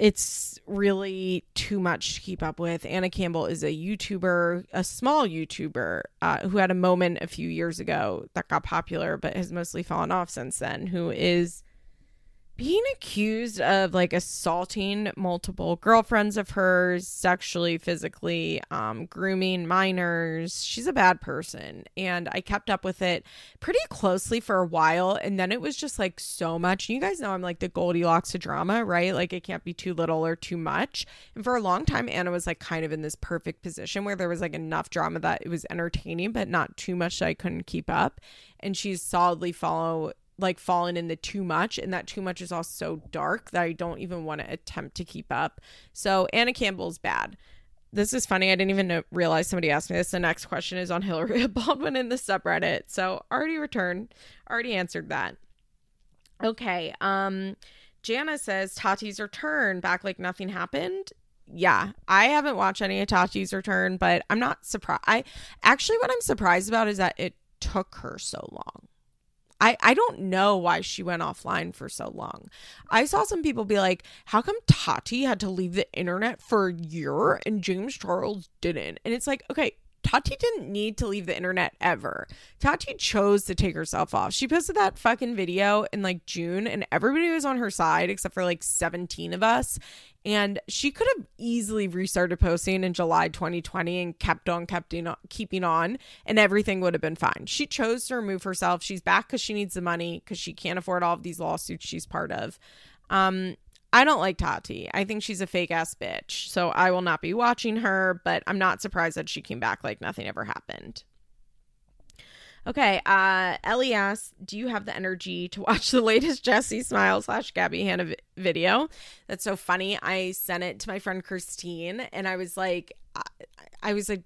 it's really too much to keep up with. Anna Campbell is a YouTuber, a small YouTuber, uh, who had a moment a few years ago that got popular, but has mostly fallen off since then. Who is being accused of like assaulting multiple girlfriends of hers sexually physically um, grooming minors she's a bad person. And i kept up with it pretty closely for a while. And then it was just like so much. You guys know i'm like the goldilocks of drama right? Like it can't be too little or too much. And for a long time anna was like kind of in this perfect position where there was like enough drama that it was entertaining but not too much that i couldn't keep up. And she's solidly follow like fallen in the too much and that too much is all so dark that I don't even want to attempt to keep up. So Anna Campbell's bad. This is funny. I didn't even know, realize somebody asked me this. The next question is on Hillary Baldwin in the subreddit. So already returned, already answered that. Okay. Um Jana says Tati's return back like nothing happened. Yeah, I haven't watched any of Tati's return, but I'm not surprised. I actually what I'm surprised about is that it took her so long. I, I don't know why she went offline for so long. I saw some people be like, how come Tati had to leave the internet for a year and James Charles didn't? And it's like, okay, Tati didn't need to leave the internet ever. Tati chose to take herself off. She posted that fucking video in like June and everybody was on her side except for like 17 of us. And she could have easily restarted posting in July 2020 and kept on, kept on, keeping on, and everything would have been fine. She chose to remove herself. She's back because she needs the money because she can't afford all of these lawsuits she's part of. Um, I don't like Tati. I think she's a fake ass bitch. So I will not be watching her, but I'm not surprised that she came back like nothing ever happened. Okay, uh, Ellie asks, "Do you have the energy to watch the latest Jessi Smile slash Gabby Hanna video?" That's so funny. I sent it to my friend Christine, and I was like, I, I was like,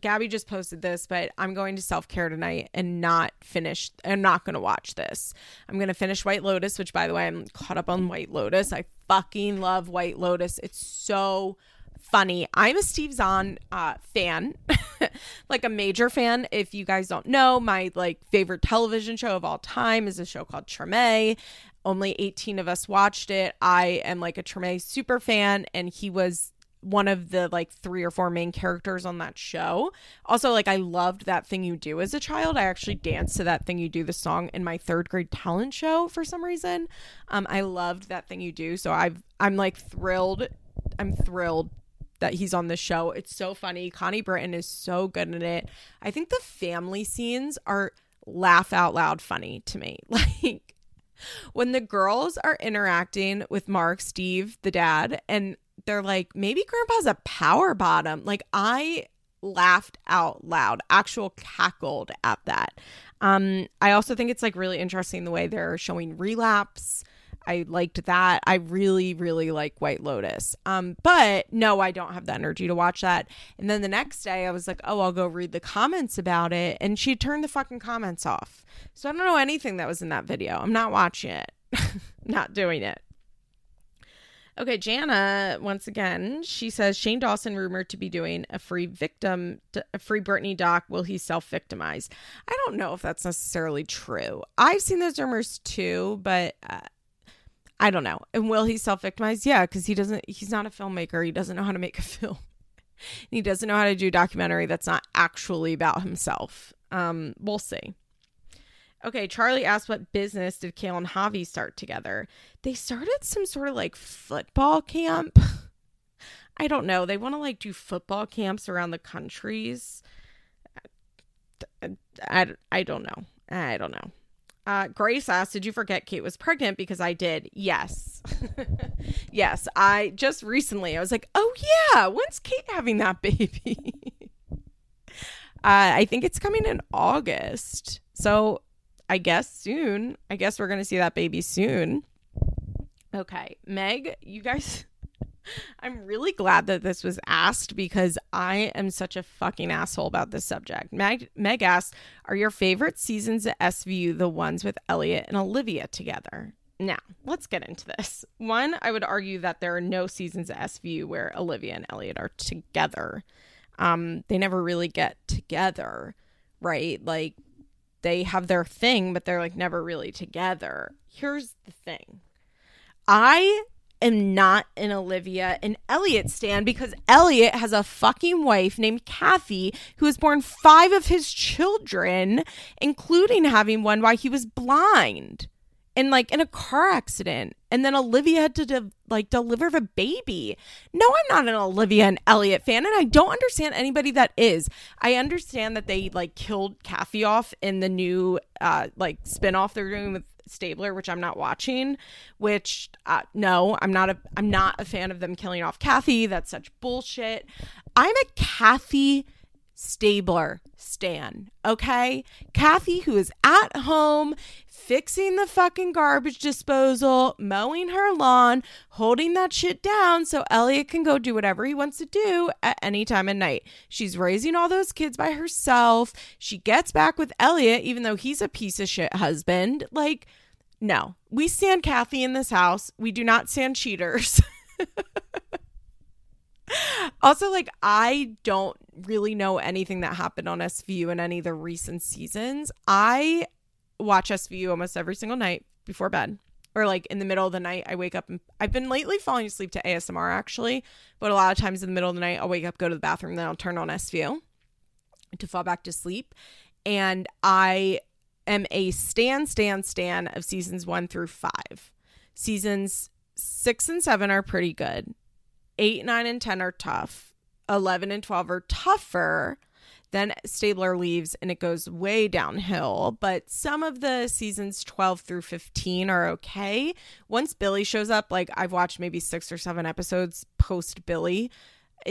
Gabby just posted this, but I'm going to self care tonight and not finish. I'm not going to watch this. I'm going to finish White Lotus, which, by the way, I'm caught up on White Lotus. I fucking love White Lotus. It's so funny. I'm a Steve Zahn uh, fan, like a major fan. If you guys don't know, my like favorite television show of all time is a show called Treme. Only 18 of us watched it. I am like a Treme super fan, and he was one of the like three or four main characters on that show. Also, like I loved that thing you do as a child. I actually danced to that thing you do the song in my third grade talent show for some reason. Um, I loved that thing you do. So I've I'm like thrilled. I'm thrilled that he's on the show. It's so funny. Connie Britton is so good in it. I think the family scenes are laugh out loud funny to me. Like when the girls are interacting with Mark, Steve, the dad, and they're like, maybe grandpa's a power bottom. Like I laughed out loud, actual cackled at that. Um, I also think it's like really interesting the way they're showing relapse. I liked that. I really, really like White Lotus. Um, but no, I don't have the energy to watch that. And then the next day I was like, oh, I'll go read the comments about it. And she turned the fucking comments off. So I don't know anything that was in that video. I'm not watching it. not doing it. Okay, Jana, once again, she says Shane Dawson rumored to be doing a free victim, a free Britney doc. Will he self victimize? I don't know if that's necessarily true. I've seen those rumors too, but uh, I don't know. And will he self victimize? Yeah, because he doesn't, he's not a filmmaker. He doesn't know how to make a film. he doesn't know how to do documentary that's not actually about himself. Um, we'll see. Okay, Charlie asked what business did Kail and Javi start together? They started some sort of like football camp. I don't know. They want to like do football camps around the countries. I, I, I don't know. I don't know. Uh, Grace asked, Did you forget Kate was pregnant? Because I did. Yes. yes. I just recently, I was like, Oh, yeah. When's Kate having that baby? uh, I think it's coming in August. So I guess soon. I guess we're going to see that baby soon. Okay, Meg, you guys I'm really glad that this was asked because I am such a fucking asshole about this subject. Meg, Meg asked, Are your favorite seasons of SVU the ones with Elliot and Olivia together? Now, let's get into this. One, I would argue that there are no seasons of SVU where Olivia and Elliot are together. Um, they never really get together, right? Like they have their thing, but they're like never really together. Here's the thing I am not an Olivia and Elliot stan because Elliot has a fucking wife named Kathy who has born five of his children, including having one while he was blind and like in a car accident and then olivia had to de- like deliver the baby no i'm not an olivia and elliot fan and i don't understand anybody that is i understand that they like killed kathy off in the new uh like spin-off they're doing with stabler which i'm not watching which uh, no i'm not a i'm not a fan of them killing off kathy that's such bullshit i'm a kathy Stabler Stan. Okay. Kathy, who is at home fixing the fucking garbage disposal, mowing her lawn, holding that shit down so Elliot can go do whatever he wants to do at any time of night. She's raising all those kids by herself. She gets back with Elliot, even though he's a piece of shit husband. Like, no, we stand Kathy in this house. We do not stand cheaters. also, like, I don't really know anything that happened on SVU in any of the recent seasons. I watch SVU almost every single night before bed or like in the middle of the night I wake up and I've been lately falling asleep to ASMR actually, but a lot of times in the middle of the night I'll wake up, go to the bathroom, then I'll turn on SVU. to fall back to sleep. And I am a stan, stan, stan of seasons one through five. Seasons six and seven are pretty good. Eight, nine, and 10 are tough. 11 and 12 are tougher. Then Stabler leaves and it goes way downhill. But some of the seasons 12 through 15 are okay. Once Billy shows up, like I've watched maybe six or seven episodes post Billy.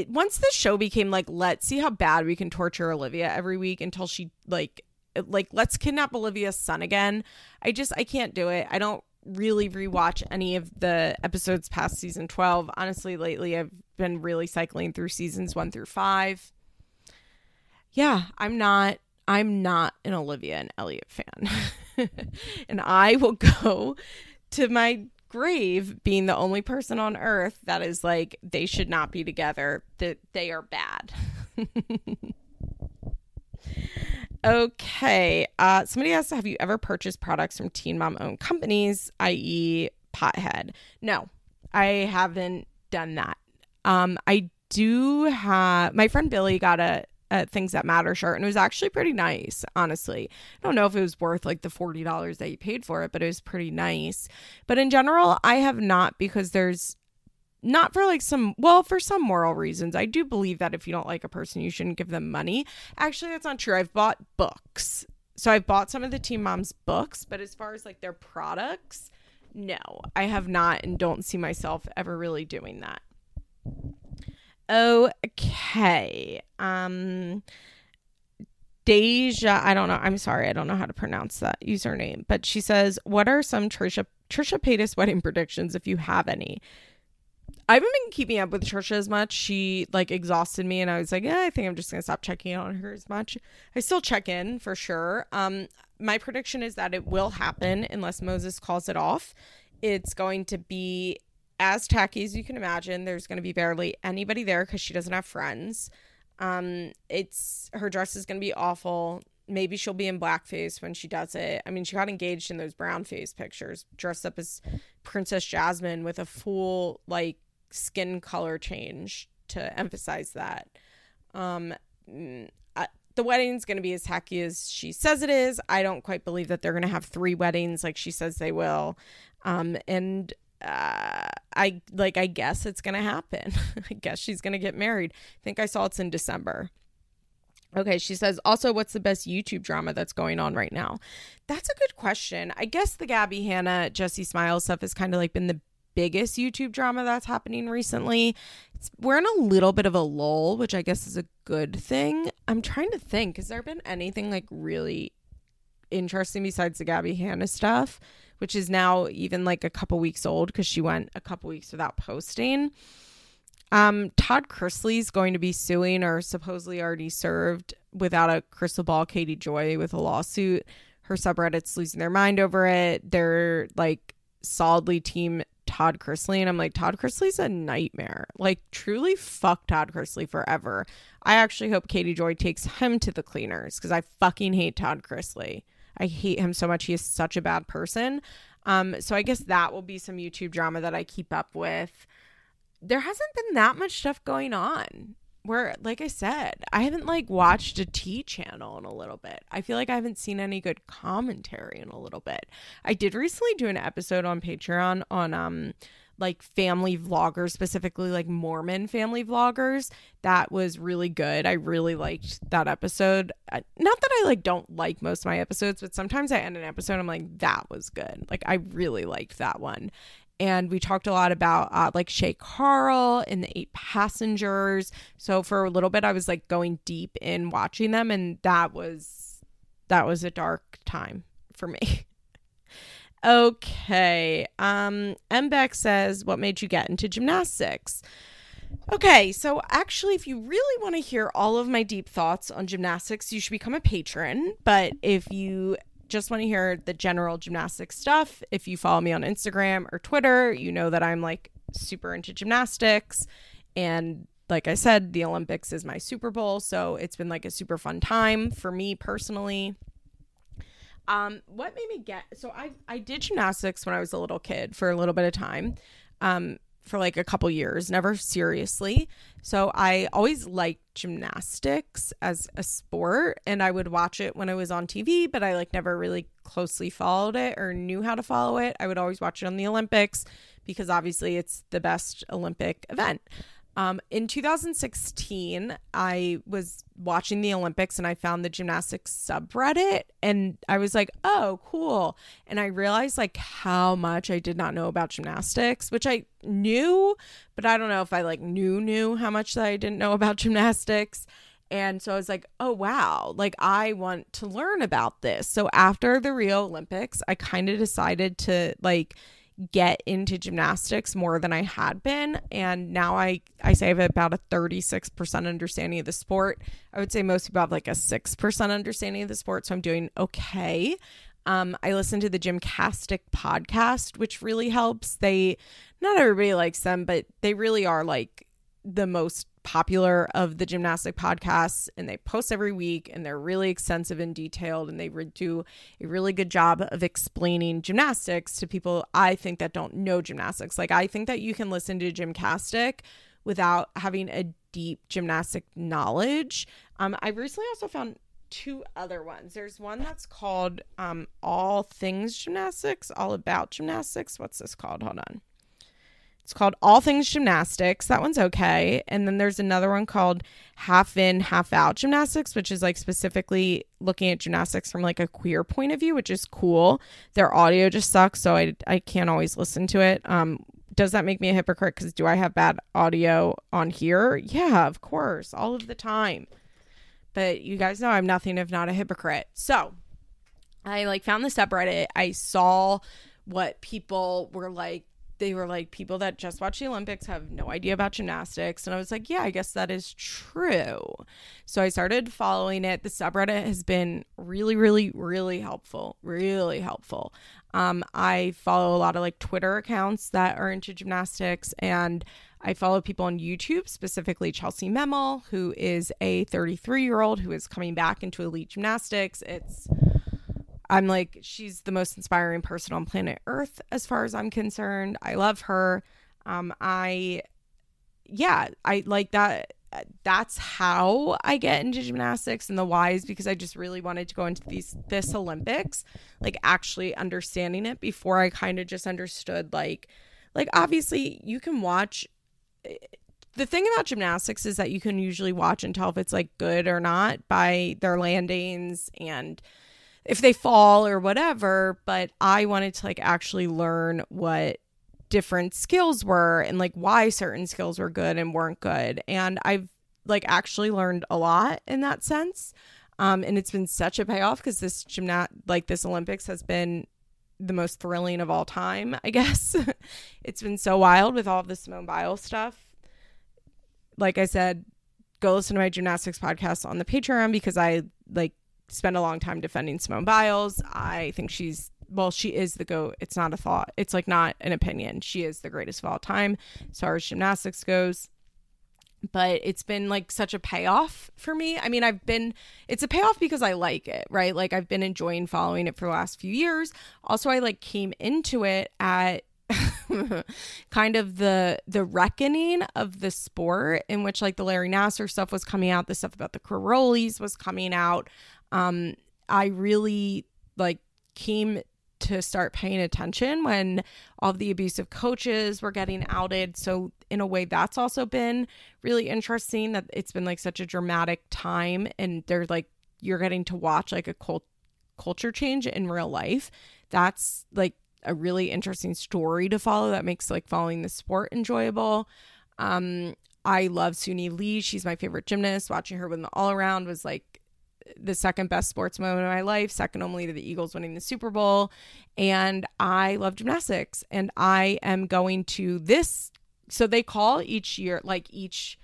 Once the show became like, let's see how bad we can torture Olivia every week until she like like let's kidnap Olivia's son again. I just I can't do it. I don't really rewatch any of the episodes past season 12. Honestly, lately I've been really cycling through seasons 1 through 5. Yeah, I'm not I'm not an Olivia and Elliot fan. and I will go to my grave being the only person on earth that is like they should not be together, that they are bad. Okay. Uh, somebody asked, have you ever purchased products from Teen Mom owned companies, i.e., Pothead? No, I haven't done that. Um, I do have my friend Billy got a, Things That Matter shirt, and it was actually pretty nice, honestly. I don't know if it was worth like the $40 that you paid for it, but it was pretty nice. But in general, I have not because there's not for like some well for some moral reasons. I do believe that if you don't like a person you shouldn't give them money. Actually that's not true. I've bought books. So i've bought some of the Teen Moms books but as far as like their products no. I have not and don't see myself ever really doing that okay um Deja, I don't know. I'm sorry, I don't know how to pronounce that username, but she says, "What are some Trisha Trisha Paytas wedding predictions, if you have any?" I haven't been keeping up with Trisha as much. She like exhausted me, and I was like, yeah, I think I'm just gonna stop checking on her as much. I still check in for sure. Um, my prediction is that it will happen unless Moses calls it off. It's going to be as tacky as you can imagine. There's going to be barely anybody there because she doesn't have friends. Um, it's her dress is going to be awful. Maybe she'll be in blackface when she does it. I mean, she got engaged in those brown face pictures, dressed up as Princess Jasmine with a full like skin color change to emphasize that. Um, mm, the wedding's going to be as tacky as she says it is. I don't quite believe that they're going to have three weddings like she says they will. Um, and uh, I like, I guess it's going to happen. I guess she's going to get married. I think I saw it's in December. Okay, she says, also, what's the best YouTube drama that's going on right now? That's a good question. I guess the Gabby Hanna, Jessi Smiles stuff has kind of like been the biggest YouTube drama that's happening recently. It's, we're in a little bit of a lull, which I guess is a good thing. I'm trying to think, has there been anything like really interesting besides the Gabby Hanna stuff, which is now even like a couple weeks old because she went a couple weeks without posting. Um, Todd Chrisley's going to be suing or supposedly already served without a crystal ball Katie Joy with a lawsuit. Her subreddits losing their mind over it. They're like solidly team Todd Chrisley, and I'm like, Todd Chrisley's a nightmare. Like, truly fuck Todd Chrisley forever. I actually hope Katie Joy takes him to the cleaners because I fucking hate Todd Chrisley. I hate him so much. He is such a bad person. Um, so I guess that will be some YouTube drama that I keep up with. There hasn't been that much stuff going on where like I said, I haven't like watched a tea channel in a little bit. I feel like I haven't seen any good commentary in a little bit. I did recently do an episode on Patreon on um like family vloggers, specifically like Mormon family vloggers. That was really good. I really liked that episode. Not that I like don't like most of my episodes, but sometimes I end an episode I'm like that was good. Like I really liked that one and we talked a lot about uh, like Shay Carl and the eight passengers. So for a little bit, I was like going deep in watching them, and that was that was a dark time for me. okay, um, Beck says, "What made you get into gymnastics?" Okay, so actually, if you really want to hear all of my deep thoughts on gymnastics, you should become a patron. But if you just want to hear the general gymnastics stuff, if you follow me on Instagram or Twitter, you know that I'm like super into gymnastics. And like I said, the Olympics is my Super Bowl. So it's been like a super fun time for me personally. Um, what made me get so I I did gymnastics when I was a little kid for a little bit of time. Um, for like a couple years, never seriously. So I always liked gymnastics as a sport and I would watch it when I was on TV, but I like never really closely followed it or knew how to follow it. I would always watch it on the Olympics because obviously it's the best Olympic event. Um, in 2016, I was watching the Olympics and I found the gymnastics subreddit and I was like, oh, cool. And I realized like how much I did not know about gymnastics, which I knew, but I don't know if I like knew, knew how much that I didn't know about gymnastics. And so I was like, oh, wow, like I want to learn about this. So after the Rio Olympics, I kind of decided to like, get into gymnastics more than I had been and now I I say I have about a 36% understanding of the sport. I would say most people have like a 6% understanding of the sport so I'm doing okay. Um I listen to the Gymcastic podcast which really helps. They not everybody likes them but they really are like the most popular of the gymnastic podcasts and they post every week and they're really extensive and detailed and they do a really good job of explaining gymnastics to people I think that don't know gymnastics. Like I think that you can listen to Gymcastic without having a deep gymnastic knowledge. Um, I recently also found two other ones. There's one that's called um, All Things Gymnastics, All About Gymnastics. What's this called? Hold on. It's called All Things Gymnastics. That one's okay. And then there's another one called Half In, Half Out Gymnastics, which is like specifically looking at gymnastics from like a queer point of view, which is cool. Their audio just sucks, so I I can't always listen to it. Um does that make me a hypocrite cuz do I have bad audio on here? Yeah, of course, all of the time. But you guys know I'm nothing if not a hypocrite. So, I like found the subreddit. I saw what people were like they were like people that just watch the Olympics have no idea about gymnastics. And I was like, yeah, I guess that is true. So I started following it. The subreddit has been really, really, really helpful. Really helpful. Um, I follow a lot of like Twitter accounts that are into gymnastics and I follow people on YouTube, specifically Chellsie Memmel, who is a 33 year old who is coming back into elite gymnastics. It's I'm like, she's the most inspiring person on planet Earth as far as I'm concerned. I love her. Um, I, yeah, I like that. That's how I get into gymnastics and the whys because I just really wanted to go into these this Olympics, like actually understanding it before I kind of just understood like, like obviously you can watch the thing about gymnastics is that you can usually watch and tell if it's like good or not by their landings and if they fall or whatever, but I wanted to like actually learn what different skills were and like why certain skills were good and weren't good. And I've like actually learned a lot in that sense. Um, and it's been such a payoff because this gymnast like this Olympics has been the most thrilling of all time, I guess. it's been so wild with all the Simone Biles stuff. Like I said, go listen to my gymnastics podcast on the Patreon because I like spent a long time defending Simone Biles. I think she's well, she is the goat. It's not a thought. It's like not an opinion. She is the greatest of all time as far as gymnastics goes. But it's been like such a payoff for me. I mean, I've been it's a payoff because I like it, right? Like I've been enjoying following it for the last few years. Also, I like came into it at kind of the the reckoning of the sport in which like the Larry Nassar stuff was coming out, the stuff about the Karolyis was coming out um, I really like came to start paying attention when all the abusive coaches were getting outed. So in a way that's also been really interesting that it's been like such a dramatic time and they're like you're getting to watch like a cult- culture change in real life. That's like a really interesting story to follow that makes like following the sport enjoyable. Um I love Suni Lee. She's my favorite gymnast. Watching her win the all around was like the second best sports moment of my life, second only to the Eagles winning the Super Bowl. And I love gymnastics. And I am going to this. So they call each year, like each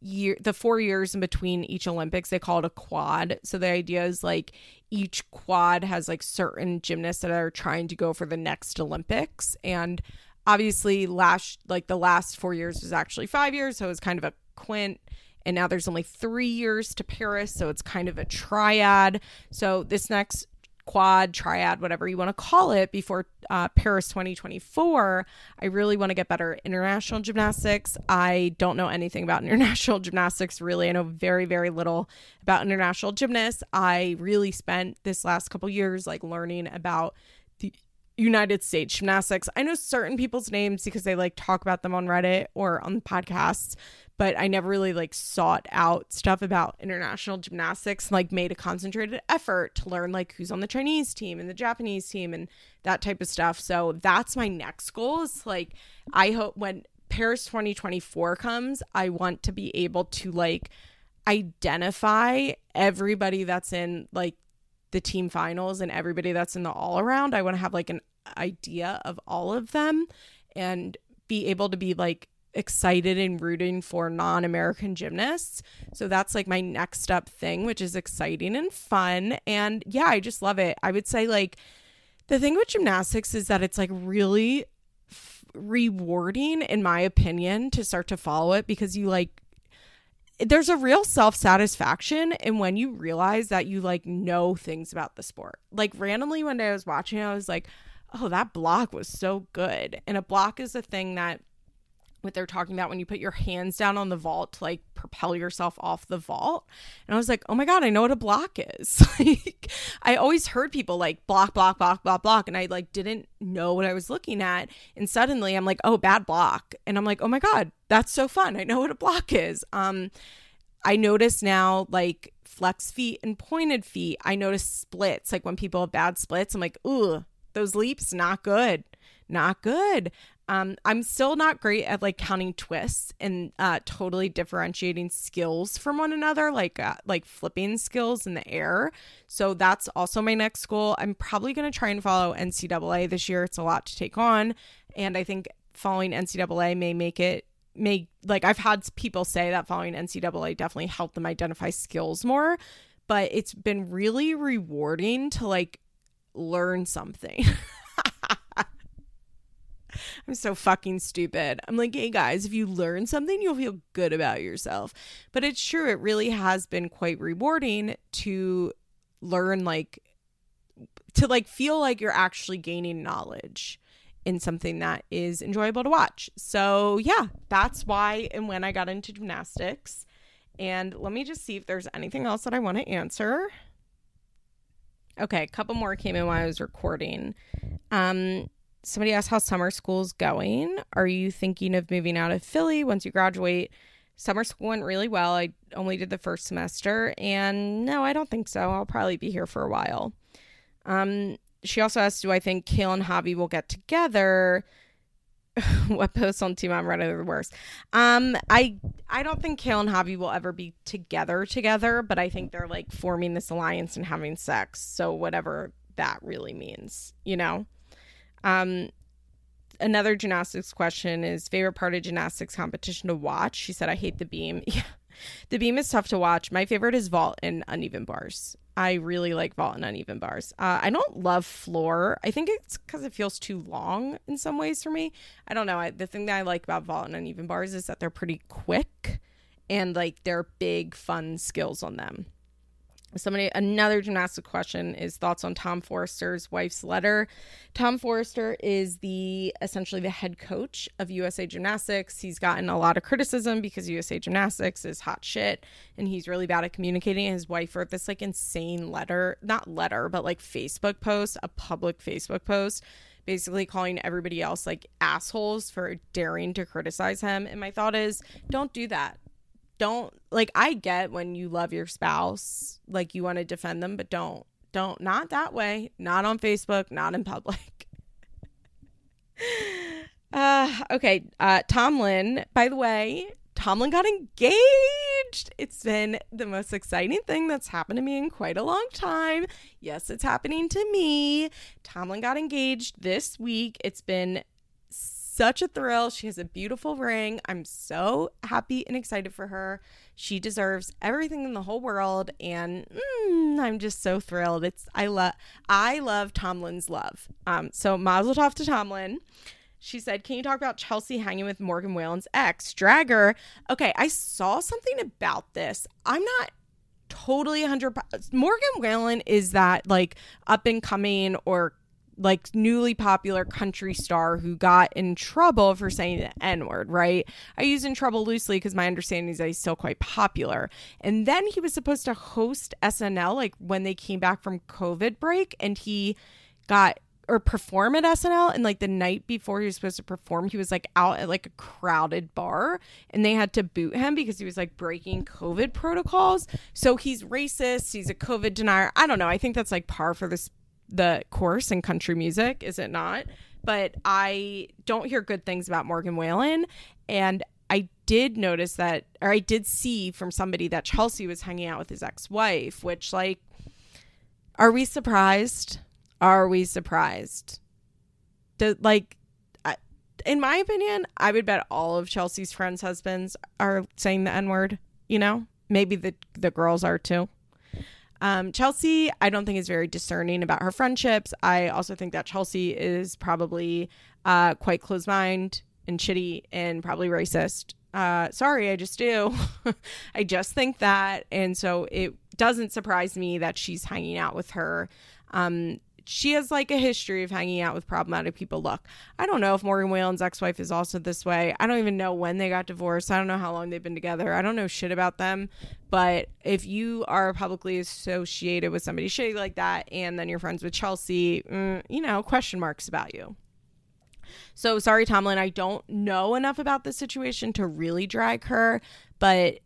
year, the four years in between each Olympics, they call it a quad. So the idea is like each quad has like certain gymnasts that are trying to go for the next Olympics. And obviously, last, like the last four years was actually five years. So it was kind of a quint and now there's only three years to Paris, so it's kind of a triad. So this next quad, triad, whatever you want to call it, before uh, Paris 2024. I really want to get better at international gymnastics. I don't know anything about international gymnastics, really. I know very, very little about international gymnasts. I really spent this last couple years like learning about the United States gymnastics. I know certain people's names because they like talk about them on Reddit or on podcasts, but I never really like sought out stuff about international gymnastics, like made a concentrated effort to learn like who's on the Chinese team and the Japanese team and that type of stuff. So that's my next goal is like I hope when Paris 2024 comes, I want to be able to like identify everybody that's in like the team finals and everybody that's in the all around. I want to have like an idea of all of them and be able to be like excited and rooting for non American gymnasts. So that's like my next up thing, which is exciting and fun. And yeah, I just love it. I would say, like, the thing with gymnastics is that it's like really f- rewarding, in my opinion, to start to follow it because you like, there's a real self satisfaction and when you realize that you like know things about the sport. Like randomly one day I was watching, I was like, oh, that block was so good. And a block is a thing that what they're talking about when you put your hands down on the vault to like propel yourself off the vault. And I was like, oh my God, I know what a block is. like, I always heard people like block, block, block, block, block. And I like didn't know what I was looking at. And suddenly I'm like, oh, bad block. And I'm like, oh my God, that's so fun. I know what a block is. Um, I notice now like flex feet and pointed feet. I notice splits. Like when people have bad splits, I'm like, ooh, those leaps, not good not good. Um, I'm still not great at like counting twists and uh, totally differentiating skills from one another, like uh, like flipping skills in the air. So that's also my next goal. I'm probably to try and follow NCAA this year. It's a lot to take on, and I think following NCAA may make it may like I've had people say that following NCAA definitely helped them identify skills more, but it's been really rewarding to like learn something. I'm so fucking stupid. I'm like, hey guys, if you learn something, you'll feel good about yourself. But it's true, it really has been quite rewarding to learn, like, to like feel like you're actually gaining knowledge in something that is enjoyable to watch. So, yeah, that's why and when I got into gymnastics. And let me just see if there's anything else that I want to answer. Okay, a couple more came in while I was recording. Um, somebody asked how summer school's going. Are you thinking of moving out of Philly once you graduate? Summer school went really well. I only did the first semester, and no, I don't think so. I'll probably be here for a while. Um, she also asked, "Do I think Kail and Javi will get together?" what posts on Team Reddit are the worst? Um, I I don't think Kail and Javi will ever be together together, but I think they're like forming this alliance and having sex. So whatever that really means, you know. Um, another gymnastics question is favorite part of gymnastics competition to watch. She said, I hate the beam. Yeah. The beam is tough to watch. My favorite is vault and uneven bars. I really like vault and uneven bars. Uh, I don't love floor. I think it's because it feels too long in some ways for me. I don't know. I, the thing that I like about vault and uneven bars is that they're pretty quick and like they're big, fun skills on them somebody another gymnastic question is thoughts on tom Forster's wife's letter. Tom Forster is the essentially the head coach of usa gymnastics. He's gotten a lot of criticism because usa gymnastics is hot shit and he's really bad at communicating. His wife wrote this like insane letter not letter but like facebook post a public facebook post basically calling everybody else like assholes for daring to criticize him. And my thought is don't do that don't like I get when you love your spouse, like you want to defend them, but don't don't not that way, not on Facebook, not in public. uh okay, uh Tomlin, by the way, Tomlin got engaged. It's been the most exciting thing that's happened to me in quite a long time. Yes, it's happening to me. Tomlin got engaged this week. It's been such a thrill. She has a beautiful ring. I'm so happy and excited for her. She deserves everything in the whole world, and mm, I'm just so thrilled. It's I love I love Tomlin's love. Um, so Mazel Tov to Tomlin. She said, "Can you talk about Chelsea hanging with Morgan Wallen's ex, Dragger?" Okay, I saw something about this. I'm not totally 100 Morgan Wallen is that like up and coming or like newly popular country star who got in trouble for saying the N word, right? I use in trouble loosely because my understanding is that he's still quite popular. And then he was supposed to host SNL like when they came back from COVID break and he got or perform at SNL and like the night before he was supposed to perform he was like out at like a crowded bar and they had to boot him because he was like breaking covid protocols so he's racist he's a covid denier i don't know i think that's like par for this the course in country music, is it not? But I don't hear good things about Morgan Wallen. And I did notice that, or I did see from somebody that Chelsea was hanging out with his ex wife, which, like, are we surprised? Are we surprised? Do, like, in my opinion, I would bet all of Chelsea's friends' husbands are saying the N word, you know? Maybe the, the girls are too. Um, Chelsea, I don't think is very discerning about her friendships. I also think that Chelsea is probably uh, quite close minded and shitty and probably racist. Uh, sorry, I just do. I just think that. And so it doesn't surprise me that she's hanging out with her. Um, she has like a history of hanging out with problematic people. Look, I don't know if Morgan Wallen's ex wife is also this way. I don't even know when they got divorced. I don't know how long they've been together. I don't know shit about them. But if you are publicly associated with somebody shitty like that and then you're friends with Chelsea, mm, you know, question marks about you. So sorry, Tomlin, I don't know enough about this situation to really drag her, but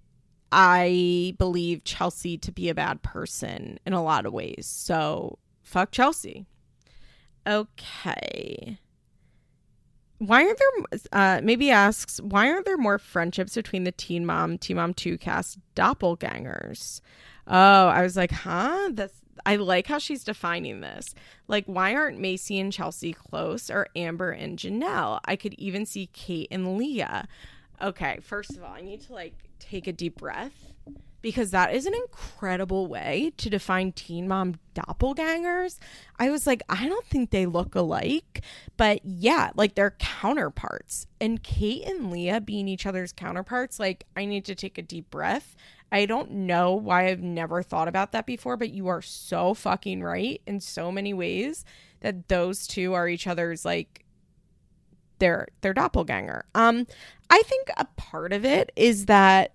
I believe Chelsea to be a bad person in a lot of ways. So fuck Chelsea. Okay. Why aren't there, uh, maybe asks, why aren't there more friendships between the Teen Mom, Teen Mom 2 cast doppelgangers? Oh, I was like, huh? That's, I like how she's defining this. Like, why aren't Maci and Chelsea close or Amber and Jenelle? I could even see Kate and Leah. Okay, first of all, I need to like take a deep breath because that is an incredible way to define teen mom doppelgangers. I was like, I don't think they look alike, but yeah, like they're counterparts. And Kate and Leah being each other's counterparts, like, I need to take a deep breath. I don't know why I've never thought about that before, but you are so fucking right in so many ways that those two are each other's like their their doppelganger. Um I think a part of it is that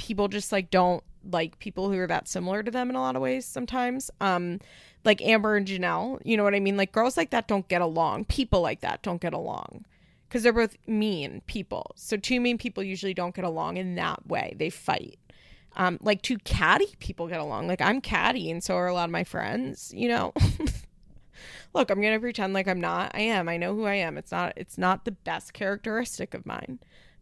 people just like don't like people who are that similar to them in a lot of ways sometimes. Um like Amber and Jenelle, you know what I mean? Like girls like that don't get along. People like that don't get along because they're both mean people. So two mean people usually don't get along in that way. They fight. Um, like two catty people get along. Like I'm catty, and so are a lot of my friends. You know. Look, I'm gonna pretend like I'm not. I am. I know who I am. It's not. It's not the best characteristic of mine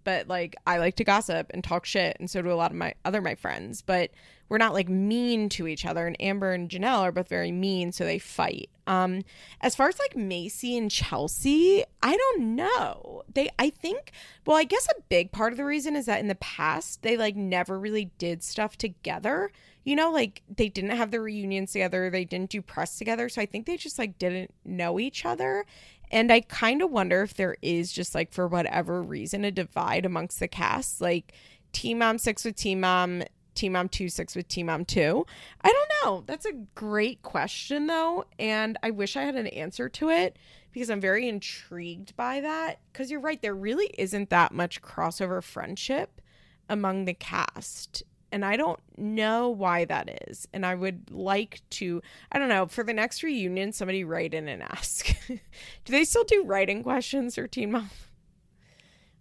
but like I like to gossip and talk shit, and so do a lot of my other my friends. But we're not like mean to each other. And Amber and Jenelle are both very mean, so they fight. Um, as far as like Maci and Chelsea, I don't know. They, I think, well, I guess a big part of the reason is that in the past they like never really did stuff together. You know, like they didn't have the reunions together, they didn't do press together. So I think they just like didn't know each other. And I kind of wonder if there is just like for whatever reason a divide amongst the cast, like Teen Mom six with Teen Mom, Teen Mom two six with Teen Mom two. I don't know. That's a great question though, and I wish I had an answer to it because I'm very intrigued by that. Because you're right, there really isn't that much crossover friendship among the cast and I don't know why that is. And I would like to, I don't know, for the next reunion, somebody write in and ask. do they still do writing questions or Teen Mom?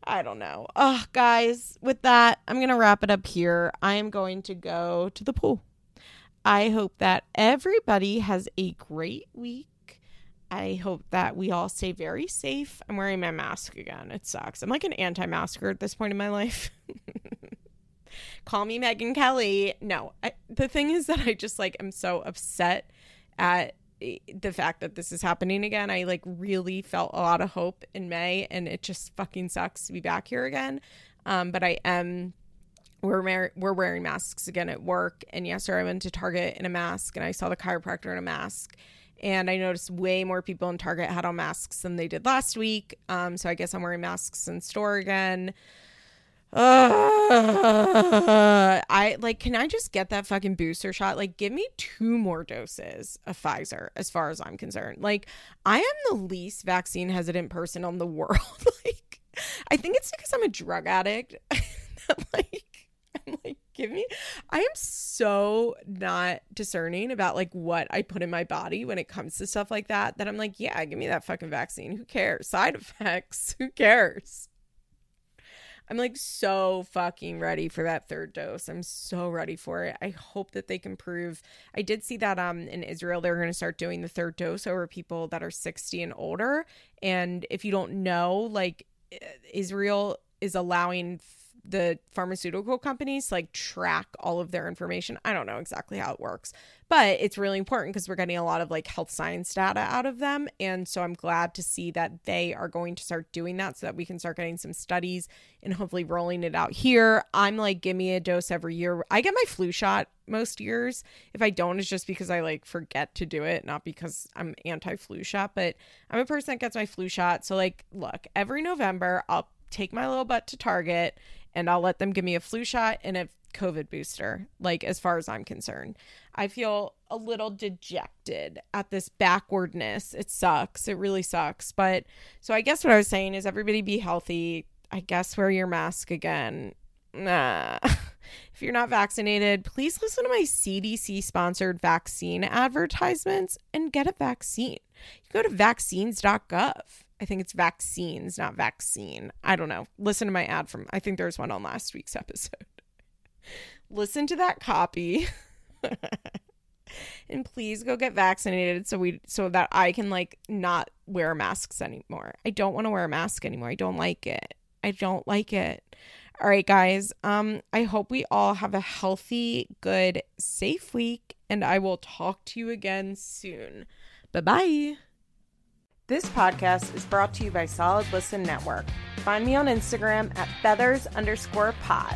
I don't know. Oh, guys, with that, I'm going to wrap it up here. I am going to go to the pool. I hope that everybody has a great week. I hope that we all stay very safe. I'm wearing my mask again. It sucks. I'm like an anti masker at this point in my life. call me Megyn Kelly. No, I, the thing is that I just like am so upset at the fact that this is happening again. I like really felt a lot of hope in May, and it just fucking sucks to be back here again. Um, but I am. We're mar- we're wearing masks again at work, and yesterday I went to Target in a mask, and I saw the chiropractor in a mask, and I noticed way more people in Target had on masks than they did last week. Um, so I guess I'm wearing masks in store again Uh, I like, can I just get that fucking booster shot? Like, give me two more doses of Pfizer, as far as I'm concerned. Like, I am the least vaccine hesitant person on the world. like, I think it's because I'm a drug addict. like, I'm like, give me. I am so not discerning about like what I put in my body when it comes to stuff like that. That I'm like, yeah, give me that fucking vaccine. Who cares? Side effects. Who cares? I'm like so fucking ready for that third dose. I'm so ready for it. I hope that they can prove. I did see that um in Israel they're going to start doing the third dose over people that are 60 and older. And if you don't know, like Israel is allowing the pharmaceutical companies like track all of their information. I don't know exactly how it works, but it's really important because we're getting a lot of like health science data out of them. And so I'm glad to see that they are going to start doing that so that we can start getting some studies and hopefully rolling it out here. I'm like, give me a dose every year. I get my flu shot most years. If I don't, it's just because I like forget to do it, not because I'm anti flu shot, but I'm a person that gets my flu shot. So, like, look, every November, I'll take my little butt to Target and I'll let them give me a flu shot and a COVID booster, like as far as I'm concerned. I feel a little dejected at this backwardness. It sucks. It really sucks. But so I guess what I was saying is everybody be healthy. I guess wear your mask again. Nah. if you're not vaccinated, please listen to my CDC sponsored vaccine advertisements and get a vaccine. You go to vaccines.gov. I think it's vaccines, not vaccine. I don't know. Listen to my ad from, I think there's one on last week's episode. Listen to that copy. and please go get vaccinated so we so that I can like not wear masks anymore. I don't want to wear a mask anymore. I don't like it. I don't like it. All right, guys. Um I hope we all have a healthy, good, safe week and I will talk to you again soon. Bye-bye. This podcast is brought to you by Solid Listen Network. Find me on Instagram at feathers underscore pod.